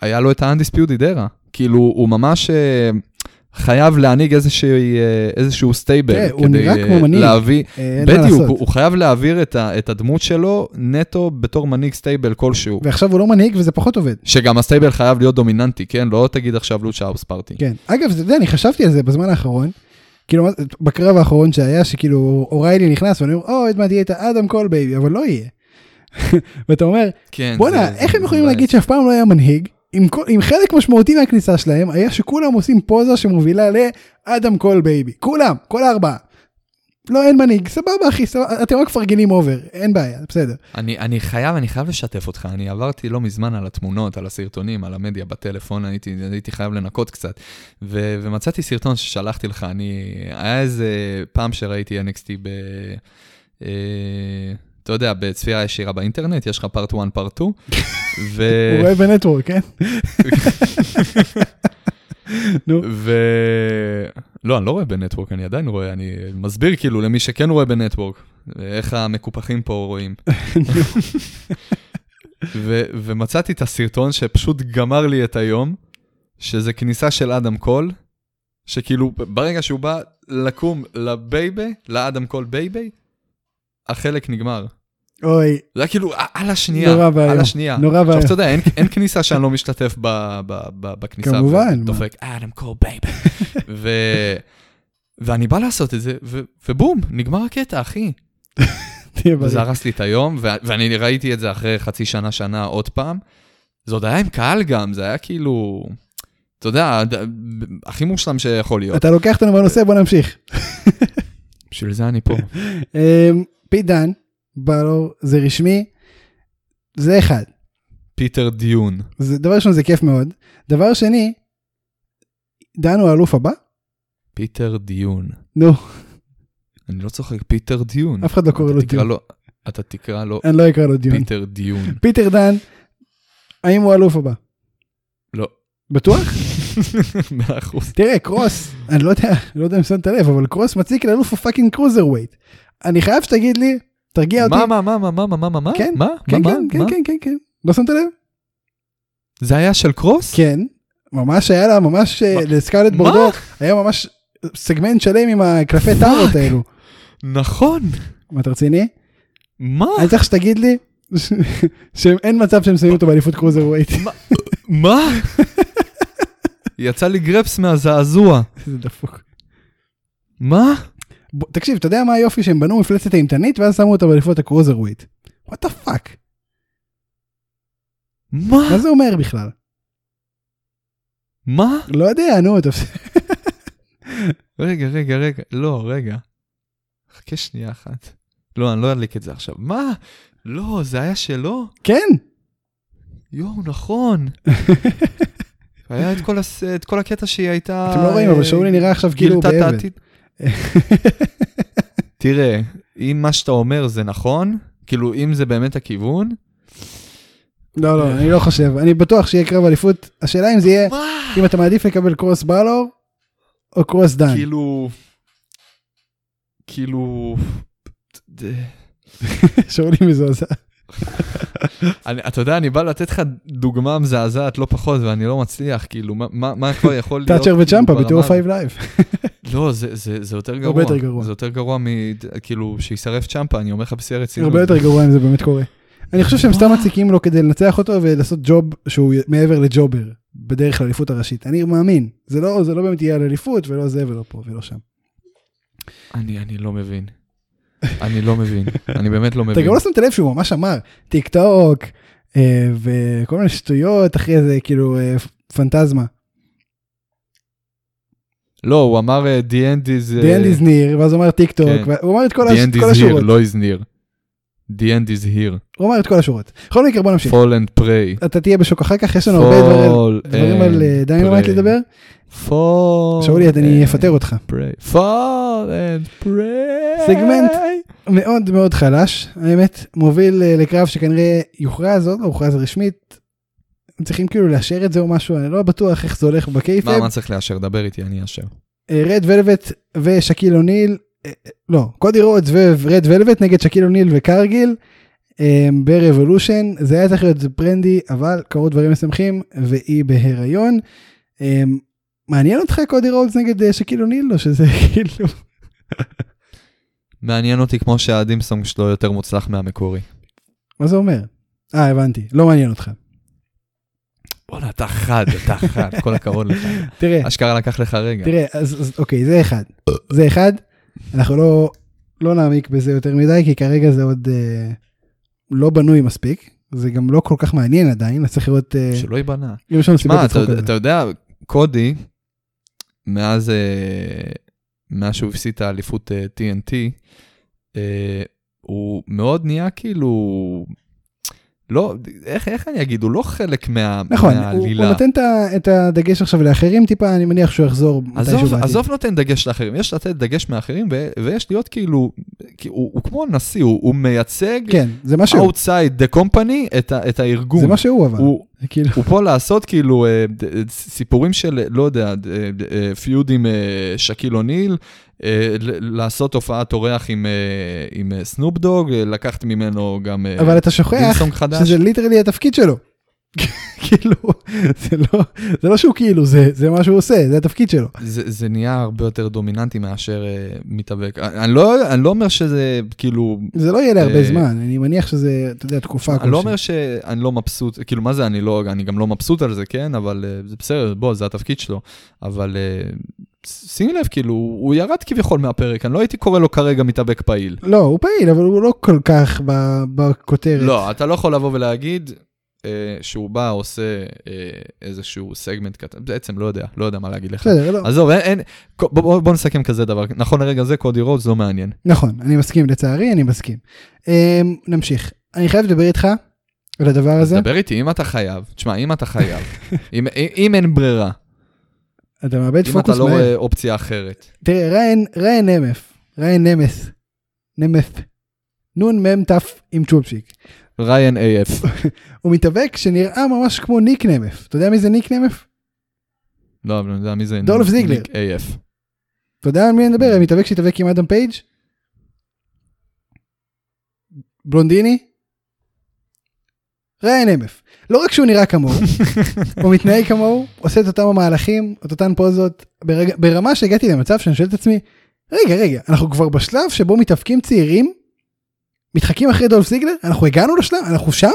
היה לו את ה-Undisputed Era. כאילו, הוא ממש uh, חייב להנהיג איזשהו, uh, איזשהו stable. כן, הוא נראה כמו מנהיג. להביא, בדיוק, הוא, הוא חייב להעביר את, ה, את הדמות שלו נטו בתור מנהיג stable כלשהו. ועכשיו הוא לא מנהיג וזה פחות עובד. שגם ה-stable חייב להיות דומיננטי, כן? לא תגיד עכשיו לוצ'ה האוס פארטי. כן. אגב, אתה יודע, אני חשבתי על זה בזמן האחרון. כאילו, בקרב האחרון שהיה, שכאילו אוריילי נכנס, ואני אומר, או, עוד מעט יהיה את האדם קול baby, אבל לא יהיה. ואתה אומר, כן, בואנה, איך הם יכולים להגיד שאף פעם לא היה מנהיג, עם, עם חלק משמעותי מהכניסה שלהם היה שכולם עושים פוזה שמובילה לאדם קול baby, כולם, כל הארבעה. לא, אין מנהיג, סבבה אחי, סבבה, אתם רק מפרגנים over, אין בעיה, בסדר. אני, אני חייב, אני חייב לשתף אותך, אני עברתי לא מזמן על התמונות, על הסרטונים, על המדיה בטלפון, הייתי, הייתי חייב לנקות קצת, ו, ומצאתי סרטון ששלחתי לך, אני, היה איזה פעם שראיתי NXT ב... אה, אתה יודע, בצפייה ישירה באינטרנט, יש לך פארט 1, פארט 2. ו... הוא רואה בנטוורק, כן? נו. ו... לא, אני לא רואה בנטוורק, אני עדיין רואה, אני מסביר כאילו למי שכן רואה בנטוורק, איך המקופחים פה רואים. ו- ומצאתי את הסרטון שפשוט גמר לי את היום, שזה כניסה של אדם קול, שכאילו ברגע שהוא בא לקום לבייבי, לאדם קול בייבי, החלק נגמר. אוי. זה היה כאילו על השנייה, נורא בעיה, על השנייה. נורא בעיה. עכשיו אתה יודע, אין, אין כניסה שאני לא משתתף ב, ב, ב, בכניסה. כמובן. דופק, אדם קול בייבי. ואני בא לעשות את זה, ו, ובום, נגמר הקטע, אחי. וזה הרס לי את היום, ו- ואני ראיתי את זה אחרי חצי שנה, שנה עוד פעם. זה עוד היה עם קהל גם, זה היה כאילו, אתה יודע, הכי מושלם שיכול להיות. אתה לוקח אותנו בנושא, בוא נמשיך. בשביל זה אני פה. אמ, פית דן, בלור, זה רשמי, זה אחד. פיטר דיון. זה, דבר ראשון זה כיף מאוד. דבר שני, דן הוא האלוף הבא? פיטר דיון. נו. אני לא צוחק, פיטר דיון. אף אחד לא קורא לו דיון. לו, אתה תקרא לו... אני לא אקרא לו דיון. פיטר דיון. פיטר דן, האם הוא האלוף הבא? לא. בטוח? מאה אחוז. תראה, קרוס, אני לא יודע, לא יודע אם שמת לב, אבל קרוס מציק לאלוף ה fucking cruiserweight. אני חייב שתגיד לי, תרגיע אותי. מה, מה, מה, מה, מה, מה, מה, מה? כן, מה? כן, מה? כן, מה? כן, כן, כן. לא שמת לב? זה היה של קרוס? כן, ממש היה לה, ממש לסקארלט בורדו, היה ממש סגמנט שלם עם הקלפי טארוט האלו. נכון. מה, אתה רציני? מה? אני צריך שתגיד לי שאין מצב שהם שמים אותו באליפות cruiserweight. מה? יצא לי גרפס מהזעזוע. איזה דפוק. מה? תקשיב, אתה יודע מה היופי שהם בנו מפלצת אימתנית ואז שמו אותה באליפות ה cruiserweight. What the fuck. מה? מה זה אומר בכלל? מה? לא יודע, נו, אתה... רגע, רגע, רגע, לא, רגע. חכה שנייה אחת. לא, אני לא אדליק את זה עכשיו. מה? לא, זה היה שלו? כן. יואו, נכון. היה את כל, הס... את כל הקטע שהיא הייתה... אתם לא רואים, אבל שאולי נראה עכשיו כאילו בעבד. תראה, אם מה שאתה אומר זה נכון, כאילו אם זה באמת הכיוון... לא, לא, אני לא חושב, אני בטוח שיהיה קרב אליפות. השאלה אם זה יהיה, אם אתה מעדיף לקבל קרוס בלור או קרוס דן. כאילו... כאילו... שאולי מזועזע. אתה יודע, אני בא לתת לך דוגמה מזעזעת לא פחות, ואני לא מצליח, כאילו, מה כבר יכול להיות? טאצ'ר וצ'מפה בתור Five Live. לא, זה יותר גרוע. הרבה יותר גרוע. זה יותר גרוע מ... כאילו, שישרף צ'מפה, אני אומר לך בשיא הרצינות. הרבה יותר גרוע אם זה באמת קורה. אני חושב שהם סתם מציקים לו כדי לנצח אותו ולעשות job שהוא מעבר ל jobber, בדרך לאליפות הראשית. אני מאמין, זה לא, זה לא באמת יהיה על אליפות ולא זה ולא פה ולא שם. אני, אני לא מבין. אני לא מבין, אני באמת לא מבין. אתה גם לא שמת לב שהוא ממש אמר tick tock וכל מיני שטויות אחרי זה כאילו פנטזמה. לא, הוא אמר The end is... The end is near, ואז הוא אמר tick tock, הוא אמר את כל השורות. The end is here, לא is near. The end is here. הוא אמר את כל השורות. בכל מקרה בוא נמשיך. fall and pray. אתה תהיה בשוק אחר כך, יש לנו הרבה דברים על Dynamite לדבר. fall שאולי אני אפטר אותך. pray. fall and pray. סגמנט מאוד מאוד חלש, האמת, מוביל לקרב שכנראה יוכרז, עוד לא הוכרז רשמית. צריכים כאילו לאשר את זה או משהו, אני לא בטוח איך זה הולך ב kayfabe. מה, מה צריך לאשר? דבר איתי, אני אאשר. רד ולווט ושקיל אוניל, לא, קודי רודס ורד ולווט נגד שקיל אוניל וקרגיל ב Revolution, זה היה צריך להיות ברנדי, אבל קרו דברים משמחים והיא בהיריון. מעניין אותך קודי רודס נגד שקיל אוניל או שזה כאילו... מעניין אותי כמו שה theme song שלו יותר מוצלח מהמקורי. מה זה אומר? אה, הבנתי, לא מעניין אותך. בואנה, אתה חד, אתה חד, כל הכבוד לך. תראה. אשכרה לקח לך רגע. תראה, אז, אז אוקיי, זה אחד. זה אחד, אנחנו לא, לא נעמיק בזה יותר מדי, כי כרגע זה עוד אה, לא בנוי מספיק. זה גם לא כל כך מעניין עדיין, אז צריך לראות... אה, שלא ייבנה. אם יש לנו סיבות לצחוק על זה. אתה יודע, קודי, מאז, אה, מאז שהוא הפסיד את האליפות TNT, הוא מאוד נהיה כאילו לא, איך, איך אני אגיד, הוא לא חלק מה, נכון, מהעלילה. הוא, הוא נותן את הדגש עכשיו לאחרים טיפה, אני מניח שהוא יחזור מתישהו בעתיד. עזוב נותן דגש לאחרים, יש לתת דגש מאחרים, ו, ויש להיות כאילו, הוא, הוא כמו נשיא, הוא, הוא מייצג, כן, זה מה שהוא. outside the company, את, את הארגון. זה מה שהוא אבל. הוא, כאילו... הוא פה לעשות כאילו אה, סיפורים של, לא יודע, feud עם שקיל אוניל, אה, לעשות הופעת אורח עם, אה, עם סנופ דוג, לקחת ממנו גם אבל אתה שוכח שזה literally התפקיד שלו. כאילו, זה לא, זה לא שהוא כאילו, זה, זה מה שהוא עושה, זה התפקיד שלו. זה, זה נהיה הרבה יותר דומיננטי מאשר uh, מתאבק. אני לא, אני לא אומר שזה כאילו... זה לא יהיה להרבה uh, זמן, אני מניח שזה, אתה יודע, תקופה כלשהי. אני לא אומר שאני לא מבסוט, כאילו, מה זה, אני, לא, אני גם לא מבסוט על זה, כן? אבל uh, זה בסדר, בוא, זה התפקיד שלו. אבל uh, שימי לב, כאילו, הוא ירד כביכול מהפרק, אני לא הייתי קורא לו כרגע מתאבק פעיל. לא, הוא פעיל, אבל הוא לא כל כך בכותרת. לא, אתה לא יכול לבוא ולהגיד, אה, שהוא בא, עושה אה, איזשהו סגמנט קטן, בעצם לא יודע, לא יודע מה להגיד לך. בסדר, לא. עזוב, אין, אין, בוא, בוא נסכם כזה דבר, נכון לרגע זה קודי רודס לא מעניין. נכון, אני מסכים, לצערי אני מסכים. אה, נמשיך, אני חייב לדבר איתך על הדבר הזה. דבר איתי, אם אתה חייב, תשמע, אם אתה חייב, אם, אם אין ברירה. אתה מאבד פוקוס מהר. אם אתה לא רואה אופציה אחרת. תראה, ריין, ריין נמף, ריין נמס, נמף, נון מם תף עם צ'ופשיק. ריין אייף. הוא מתאבק שנראה ממש כמו ניק נמף. אתה יודע מי זה ניק נמף? לא, אבל אני יודע מי זה דולף זיגלר. ניק אייף. אתה יודע על מי אני מדבר? מתאבק שהתאבק עם אדם פייג'? בלונדיני? ריין אמף. לא רק שהוא נראה כמוהו, הוא מתנהג כמוהו, עושה את אותם המהלכים, את אותן פוזות, ברג... ברמה שהגעתי למצב שאני שואל את עצמי, רגע, רגע, אנחנו כבר בשלב שבו מתאבקים צעירים מתחקים אחרי דולף זיגלר? אנחנו הגענו לשלב? אנחנו שם?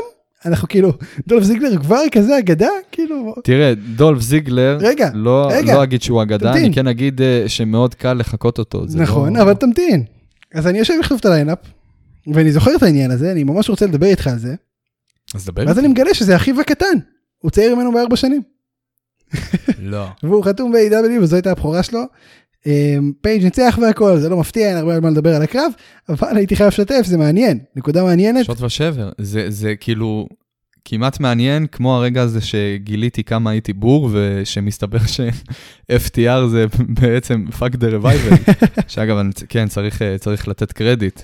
אנחנו כאילו, דולף זיגלר כבר כזה אגדה? כאילו... תראה, דולף זיגלר, רגע, לא, רגע, לא אגיד שהוא אגדה, תמתין. אני כן אגיד אה, שמאוד קל לחקות אותו. נכון, לא... אבל תמתין. אז אני יושב לכתוב את ה lineup, ואני זוכר את העניין הזה, אני ממש רוצה לדבר איתך על זה. אז דבר ואז אני מגלה שזה אחיו הקטן, הוא צעיר ממנו בארבע שנים. לא. והוא חתום ב-AW וזו הייתה הבכורה שלו, אמ, פייג' ניצח והכל זה לא מפתיע אין הרבה על מה לדבר על הקרב אבל הייתי חייב לשתף זה מעניין נקודה מעניינת. שוט ושבר זה זה כאילו כמעט מעניין כמו הרגע הזה שגיליתי כמה הייתי בור ושמסתבר ש-FTR זה בעצם fuck the revival שאגב כן צריך צריך לתת קרדיט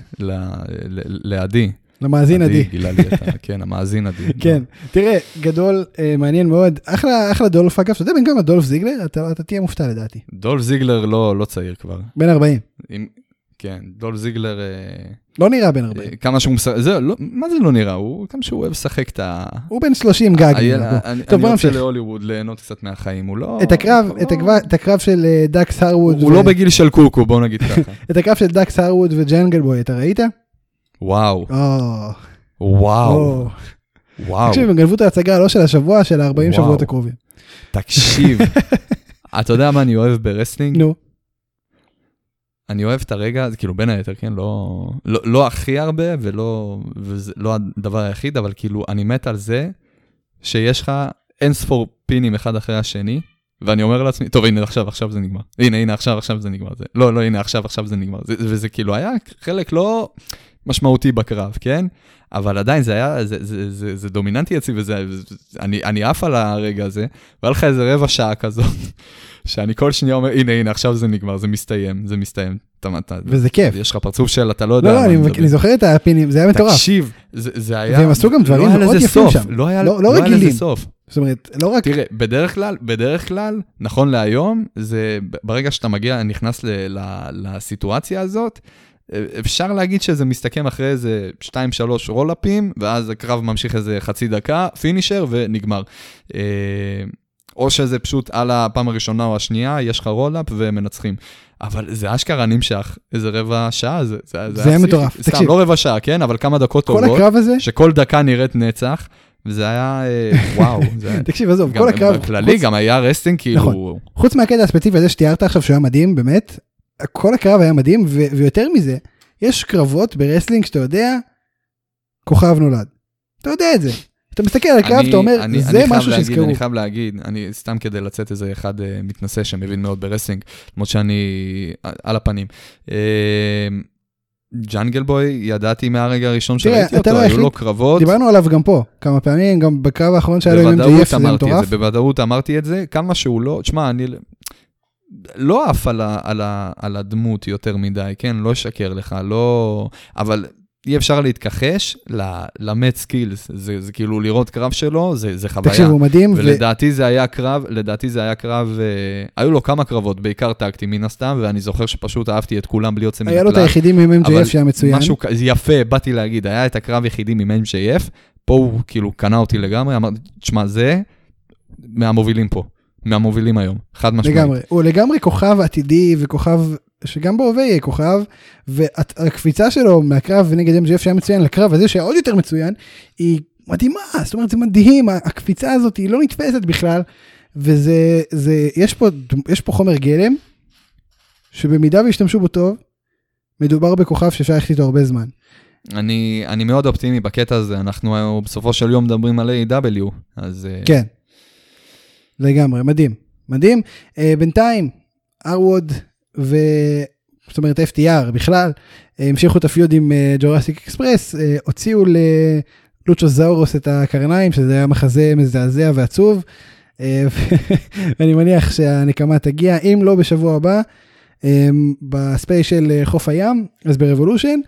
לעדי למאזין עדי. גילה לי את ה... כן, המאזין עדי. כן, תראה, גדול, אה, מעניין מאוד. אחלה, אחלה דולף, אגב, אתה יודע בן כמה דולף זיגלר? אתה, אתה תהיה מופתע לדעתי. דולף זיגלר לא, לא צעיר כבר. בן 40. עם, כן, דולף זיגלר... אה, לא נראה בן 40. אה, כמה שהוא משחק, זה, לא, מה זה לא נראה? הוא, כמה שהוא אוהב לשחק את ה... הוא בן 30 גג. אני, טוב, אני רוצה להוליווד ליהנות קצת מהחיים, הוא לא... את הקרב, את, הקרב, את הקרב של דאקס הארווד. הוא ו... לא בגיל של קוקו, בוא נגיד ככה. את הקרב של דאקס הארווד וג'נגל בוי, אתה ראית? וואו. וואו. וואו. תקשיב, הם גנבו את ההצגה לא של השבוע, של ה-40 שבועות הקרובים. תקשיב, אתה יודע מה אני אוהב ב wrestling? נו. אני אוהב את הרגע, זה כאילו בין היתר, כן? לא, לא, לא הכי הרבה ולא, וזה לא הדבר היחיד, אבל כאילו אני מת על זה שיש לך אין ספור pins אחד אחרי השני, ואני אומר לעצמי, טוב הנה עכשיו, עכשיו זה נגמר. הנה, הנה עכשיו, עכשיו זה נגמר. זה, לא, לא, הנה עכשיו, עכשיו זה נגמר. זה, וזה כאילו היה חלק לא משמעותי בקרב, כן? אבל עדיין זה היה, זה, זה, זה, זה דומיננטי אצלי, וזה, אני, אני עף על הרגע הזה, והיה לך איזה רבע שעה כזאת, שאני כל שנייה אומר, הנה, הנה, עכשיו זה נגמר, זה מסתיים, זה מסתיים. אתה, אתה, וזה כיף. יש לך פרצוף של, אתה לא יודע. לא, לא, אני, אני זוכר את הפינים, זה היה מטורף. תקשיב, זה, זה היה... והם עשו גם דברים לא מאוד יפים שם. לא היה, לא, לא, לא היה לזה סוף. זאת אומרת, לא רק... תראה, בדרך כלל, בדרך כלל, נכון להיום, זה ברגע שאתה מגיע, נכנס ל, ל, לסיטואציה הזאת, אפשר להגיד שזה מסתכם אחרי איזה 2-3 רול-אפים, ואז הקרב ממשיך איזה חצי דקה, finisher ונגמר. אה, או שזה פשוט על הפעם הראשונה או השנייה, יש לך roll-up ומנצחים. אבל זה אשכרה נמשך איזה רבע שעה, זה, זה, זה, זה היה מטורף. סתם, תקשיב. לא רבע שעה, כן? אבל כמה דקות טובות. כל הקרב הזה? שכל דקה נראית נצח. וזה היה, אה, וואו. זה... תקשיב, עזוב, כל הקרב... בכללי חוץ... גם היה resting כאילו... נכון. חוץ מהקטע הספציפי הזה שתיארת עכשיו שהוא היה מדהים, באמת, כל הקרב היה מדהים, ו- ויותר מזה, יש קרבות ב wrestling שאתה יודע, כוכב נולד. אתה יודע את זה. אתה מסתכל על הקרב, אתה אומר, אני, זה אני משהו שיזכרו. אני חייב להגיד, אני סתם כדי לצאת איזה אחד uh, מתנשא שמבין מאוד ב wrestling, למרות שאני על הפנים. Uh, ג'אנגל בוי, ידעתי מהרגע הראשון שראיתי אותו, לא היו לו קרבות. דיברנו עליו גם פה, כמה פעמים, גם בקרב האחרון שהיה לו עם MJF, זה מטורף. בוודאות אמרתי את זה, כמה שהוא לא, תשמע, אני לא עף על, על, על הדמות יותר מדי, כן? לא אשקר לך, לא... אבל אי אפשר להתכחש ל mat skills, זה, זה כאילו לראות קרב שלו, זה, זה חוויה. תקשיב, הוא מדהים. ולדעתי ו... זה היה קרב, לדעתי זה היה קרב, אה, היו לו כמה קרבות, בעיקר טקטי מן הסתם, ואני זוכר שפשוט אהבתי את כולם בלי יוצא מן הכלל. היה לו את היחידים עם MJF שהיה מצוין. משהו יפה, באתי להגיד, היה את הקרב יחידים עם MJF, פה הוא כאילו קנה אותי לגמרי, אמרתי, תשמע, זה מהמובילים פה. מהמובילים היום, חד משמעית. לגמרי, הוא לגמרי כוכב עתידי וכוכב שגם בהווה יהיה כוכב, והקפיצה שלו מהקרב נגד MGF שהיה מצוין לקרב הזה שהיה עוד יותר מצוין, היא מדהימה, זאת אומרת זה מדהים, הקפיצה הזאת היא לא נתפסת בכלל, וזה, זה, יש פה, יש פה חומר גלם, שבמידה וישתמשו בו טוב, מדובר בכוכב שאפשר ללכת איתו הרבה זמן. אני, אני מאוד אופטימי בקטע הזה, אנחנו בסופו של יום מדברים על A.W, אז... אה, כן, לגמרי, מדהים, מדהים. Uh, בינתיים, ארווד ו... זאת אומרת FTR בכלל, המשיכו את הפיוד עם ג'ורסיק אקספרס, הוציאו ללוצ'ו זאורוס את הקרניים, שזה היה מחזה מזעזע ועצוב, ואני מניח שהנקמה תגיע, אם לא בשבוע הבא, ב space של חוף הים, אז ב Revolution.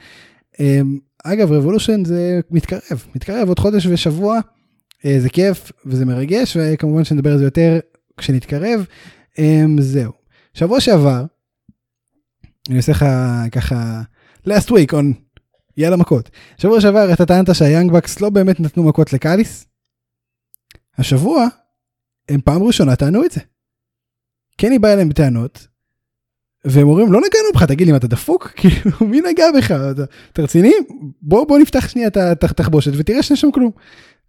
אגב, Revolution זה מתקרב, מתקרב עוד חודש ושבוע, זה כיף וזה מרגש, וכמובן שנדבר על זה יותר כשנתקרב. זהו. שבוע שעבר, אני עושה לך ככה last week on יאללה מכות. שבוע שעבר אתה טענת שה Young Bucks לא באמת נתנו מכות לקאליס. השבוע הם פעם ראשונה טענו את זה. קני בא אליהם בטענות והם אומרים לא נגענו בך תגיד לי מה אתה דפוק כאילו מי נגע בך אתה רציני בוא בוא נפתח שנייה את התחבושת ותראה שיש שם כלום.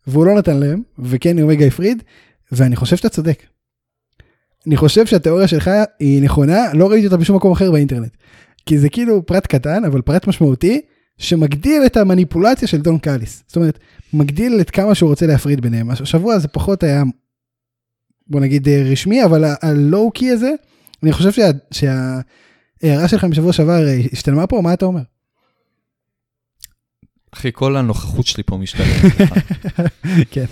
והוא לא נתן להם וקני אומגה הפריד ואני חושב שאתה צודק. אני חושב שהתיאוריה שלך היא נכונה, לא ראיתי אותה בשום מקום אחר באינטרנט. כי זה כאילו פרט קטן, אבל פרט משמעותי, שמגדיל את המניפולציה של דון קאליס. זאת אומרת, מגדיל את כמה שהוא רוצה להפריד ביניהם. השבוע זה פחות היה, בוא נגיד אה, רשמי, אבל הלואו-קי הזה, אני חושב שה, שההערה שלך משבוע שעבר אה, השתלמה פה, מה אתה אומר? אחי, כל הנוכחות שלי פה משתלמת. כן.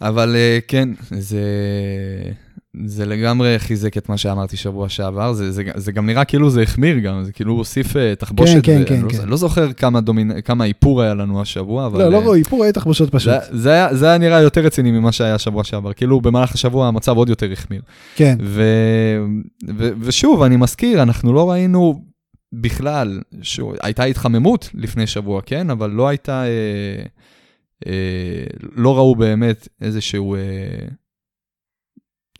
אבל אה, כן, זה... זה לגמרי חיזק את מה שאמרתי שבוע שעבר, זה, זה, זה גם נראה כאילו זה החמיר גם, זה כאילו הוסיף uh, תחבושת. כן, כן, כן. לא, כן. לא זוכר כמה, דומינ... כמה איפור היה לנו השבוע, אבל... לא, לא, איפור היה תחבושות פשוט. זה, זה, היה, זה היה נראה יותר רציני ממה שהיה שבוע שעבר, כאילו במהלך השבוע המצב עוד יותר החמיר. כן. ו, ו, ושוב, אני מזכיר, אנחנו לא ראינו בכלל, שוב, הייתה התחממות לפני שבוע, כן? אבל לא הייתה... אה, אה, לא ראו באמת איזשהו... אה,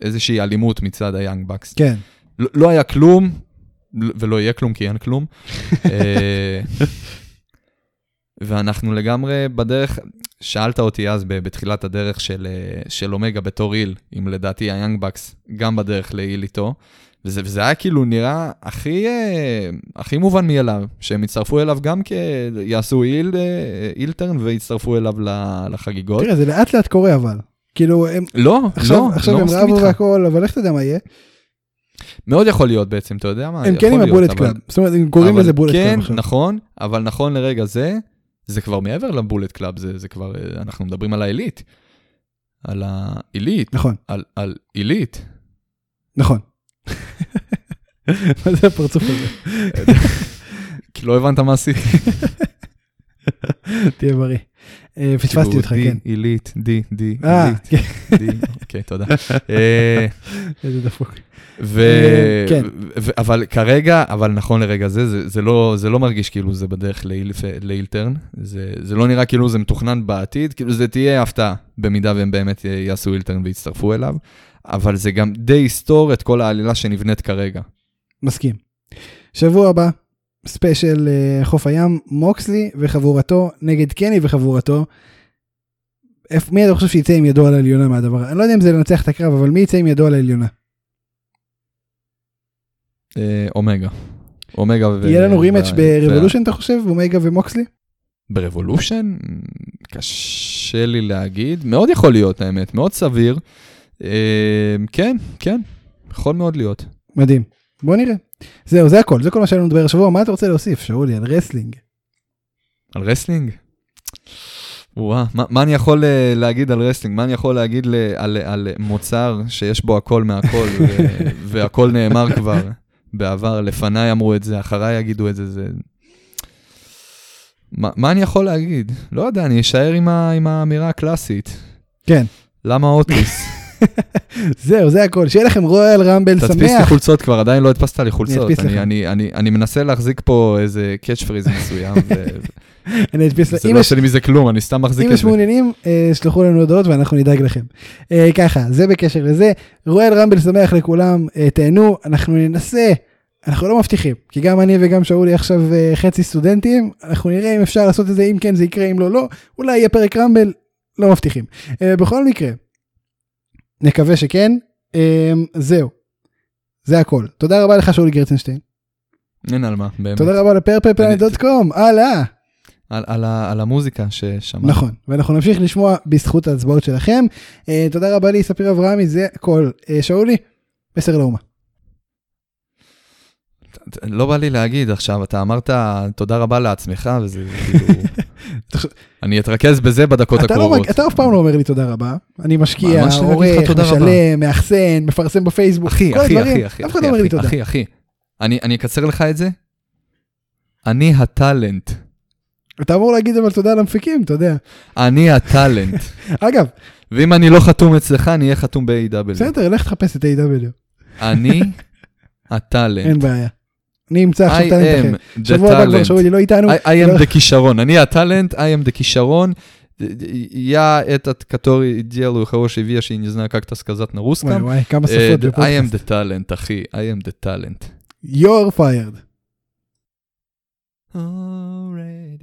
איזושהי אלימות מצד היאנג בקס. כן. לא, לא היה כלום, ולא יהיה כלום כי אין כלום. אה, ואנחנו לגמרי בדרך, שאלת אותי אז בתחילת הדרך של, אה, של אומגה בתור איל, אם לדעתי היאנג בקס גם בדרך לאיל איתו, וזה, וזה היה כאילו נראה הכי, אה, הכי מובן מאליו, שהם יצטרפו אליו גם כי יעשו איל, אילטרן ויצטרפו אליו לחגיגות. תראה, זה לאט לאט קורה אבל. כאילו הם... לא, עכשיו, לא, עכשיו לא הם רבו והכל, אבל איך אתה יודע מה יהיה? מאוד יכול להיות בעצם, אתה יודע מה? הם כן עם ה Bullet Club, זאת אומרת, הם קוראים לזה Bullet Club עכשיו. כן, נכון, אבל נכון לרגע זה, זה כבר מעבר ל Bullet Club, זה, זה כבר, אנחנו מדברים על העילית. על העילית. נכון. על, על עילית. נכון. מה זה הפרצוף הזה? כי לא הבנת מה עשיתי. תהיה בריא. אה, פספסתי אותך, כן. עילית, די, די, אה, כן. אוקיי, תודה. אה, איזה דפוק. כן. אבל כרגע, אבל נכון לרגע זה, זה לא, לא מרגיש כאילו זה בדרך לאילטרן, זה לא נראה כאילו זה מתוכנן בעתיד, כאילו זה תהיה הפתעה, במידה והם באמת יעשו אילטרן ויצטרפו אליו, אבל זה גם די יסתור את כל העלילה שנבנית כרגע. מסכים. שבוע הבא, ספיישל uh, חוף הים, מוקסלי וחבורתו נגד קני וחבורתו. מי אתה חושב שיצא עם ידו על העליונה מהדבר? אני לא יודע אם זה לנצח את הקרב, אבל מי יצא עם ידו על העליונה? אה, אומגה. אומגה ו... יהיה לנו rematch ב Revolution אתה חושב? אומגה ומוקסלי? ב Revolution? קשה לי להגיד, מאוד יכול להיות האמת, מאוד סביר. אה, כן, כן, יכול מאוד להיות. מדהים. בוא נראה. זהו, זה הכל, זה כל מה שהיה לנו לדבר השבוע. מה אתה רוצה להוסיף, שאולי, על wrestling? על wrestling? וואה, מה, מה אני יכול uh, להגיד על wrestling? מה אני יכול להגיד ל, על, על מוצר שיש בו הכל מהכל, ו, והכל נאמר כבר בעבר, לפניי אמרו את זה, אחריי יגידו את זה, זה... מה, מה אני יכול להגיד? לא יודע, אני אשאר עם, ה, עם האמירה הקלאסית. כן. למה אוטיס? זהו, זה הכל. שיהיה לכם רויאל רמבל שמח. תדפיס לי חולצות כבר, עדיין לא הדפסת לי חולצות. אני, אני, אני, אני מנסה להחזיק פה איזה catch phrase מסוים. ו... אני אדפיס זה לא לי מזה כלום, אני סתם מחזיק את זה. אם יש מעוניינים, אה, שלחו לנו הודעות ואנחנו נדאג לכם. אה, ככה, זה בקשר לזה. רויאל רמבל שמח לכולם, אה, תהנו, אנחנו ננסה. אנחנו לא מבטיחים, כי גם אני וגם שאולי עכשיו חצי סטודנטים, אנחנו נראה אם אפשר לעשות את זה, אם כן זה יקרה, אם לא, לא. אולי יהיה פרק רמבל, לא מבטיחים. בכל מקרה, נקווה שכן. זהו, זה הכל. תודה רבה לך שאולי גרצנשטיין. אין על מה, באמת. תודה רבה לפרפלפלנט.קום, הלאה. על, על, על המוזיקה ששמענו. נכון, ואנחנו נמשיך לשמוע בזכות ההצבעות שלכם. Uh, תודה רבה לי, ספיר אברהמי, זה הכל. Uh, שאולי, מסר לאומה. לא בא לי להגיד עכשיו, אתה אמרת תודה רבה לעצמך, וזה כאילו... אני אתרכז בזה בדקות לא הקרובות. אתה אף פעם לא אומר לי תודה רבה. אני משקיע, עורך, משלם, מאחסן, מפרסם בפייסבוק, כל הדברים, אף אחד לא אומר לי תודה. אחי, אחי, אני אקצר לך את זה. אני הטאלנט. אתה אמור להגיד אבל תודה למפיקים, אתה יודע. אני הטאלנט. אגב. ואם אני לא חתום אצלך, אני אהיה חתום ב-AW. בסדר, לך תחפש את A.W. אני הטאלנט. אין בעיה. אני אמצא עכשיו טאלנט אחר. שבוע הבא כבר שאולי לא איתנו. I am the כישרון, אני הטאלנט, I am the кишарон. Я этот, который делаю хорошие вещи, не знаю, как это сказать на русском. וואי וואי, כמה שפות בפודקאסט. I am the talent, אחי, I am the talent. You're fired. Alright.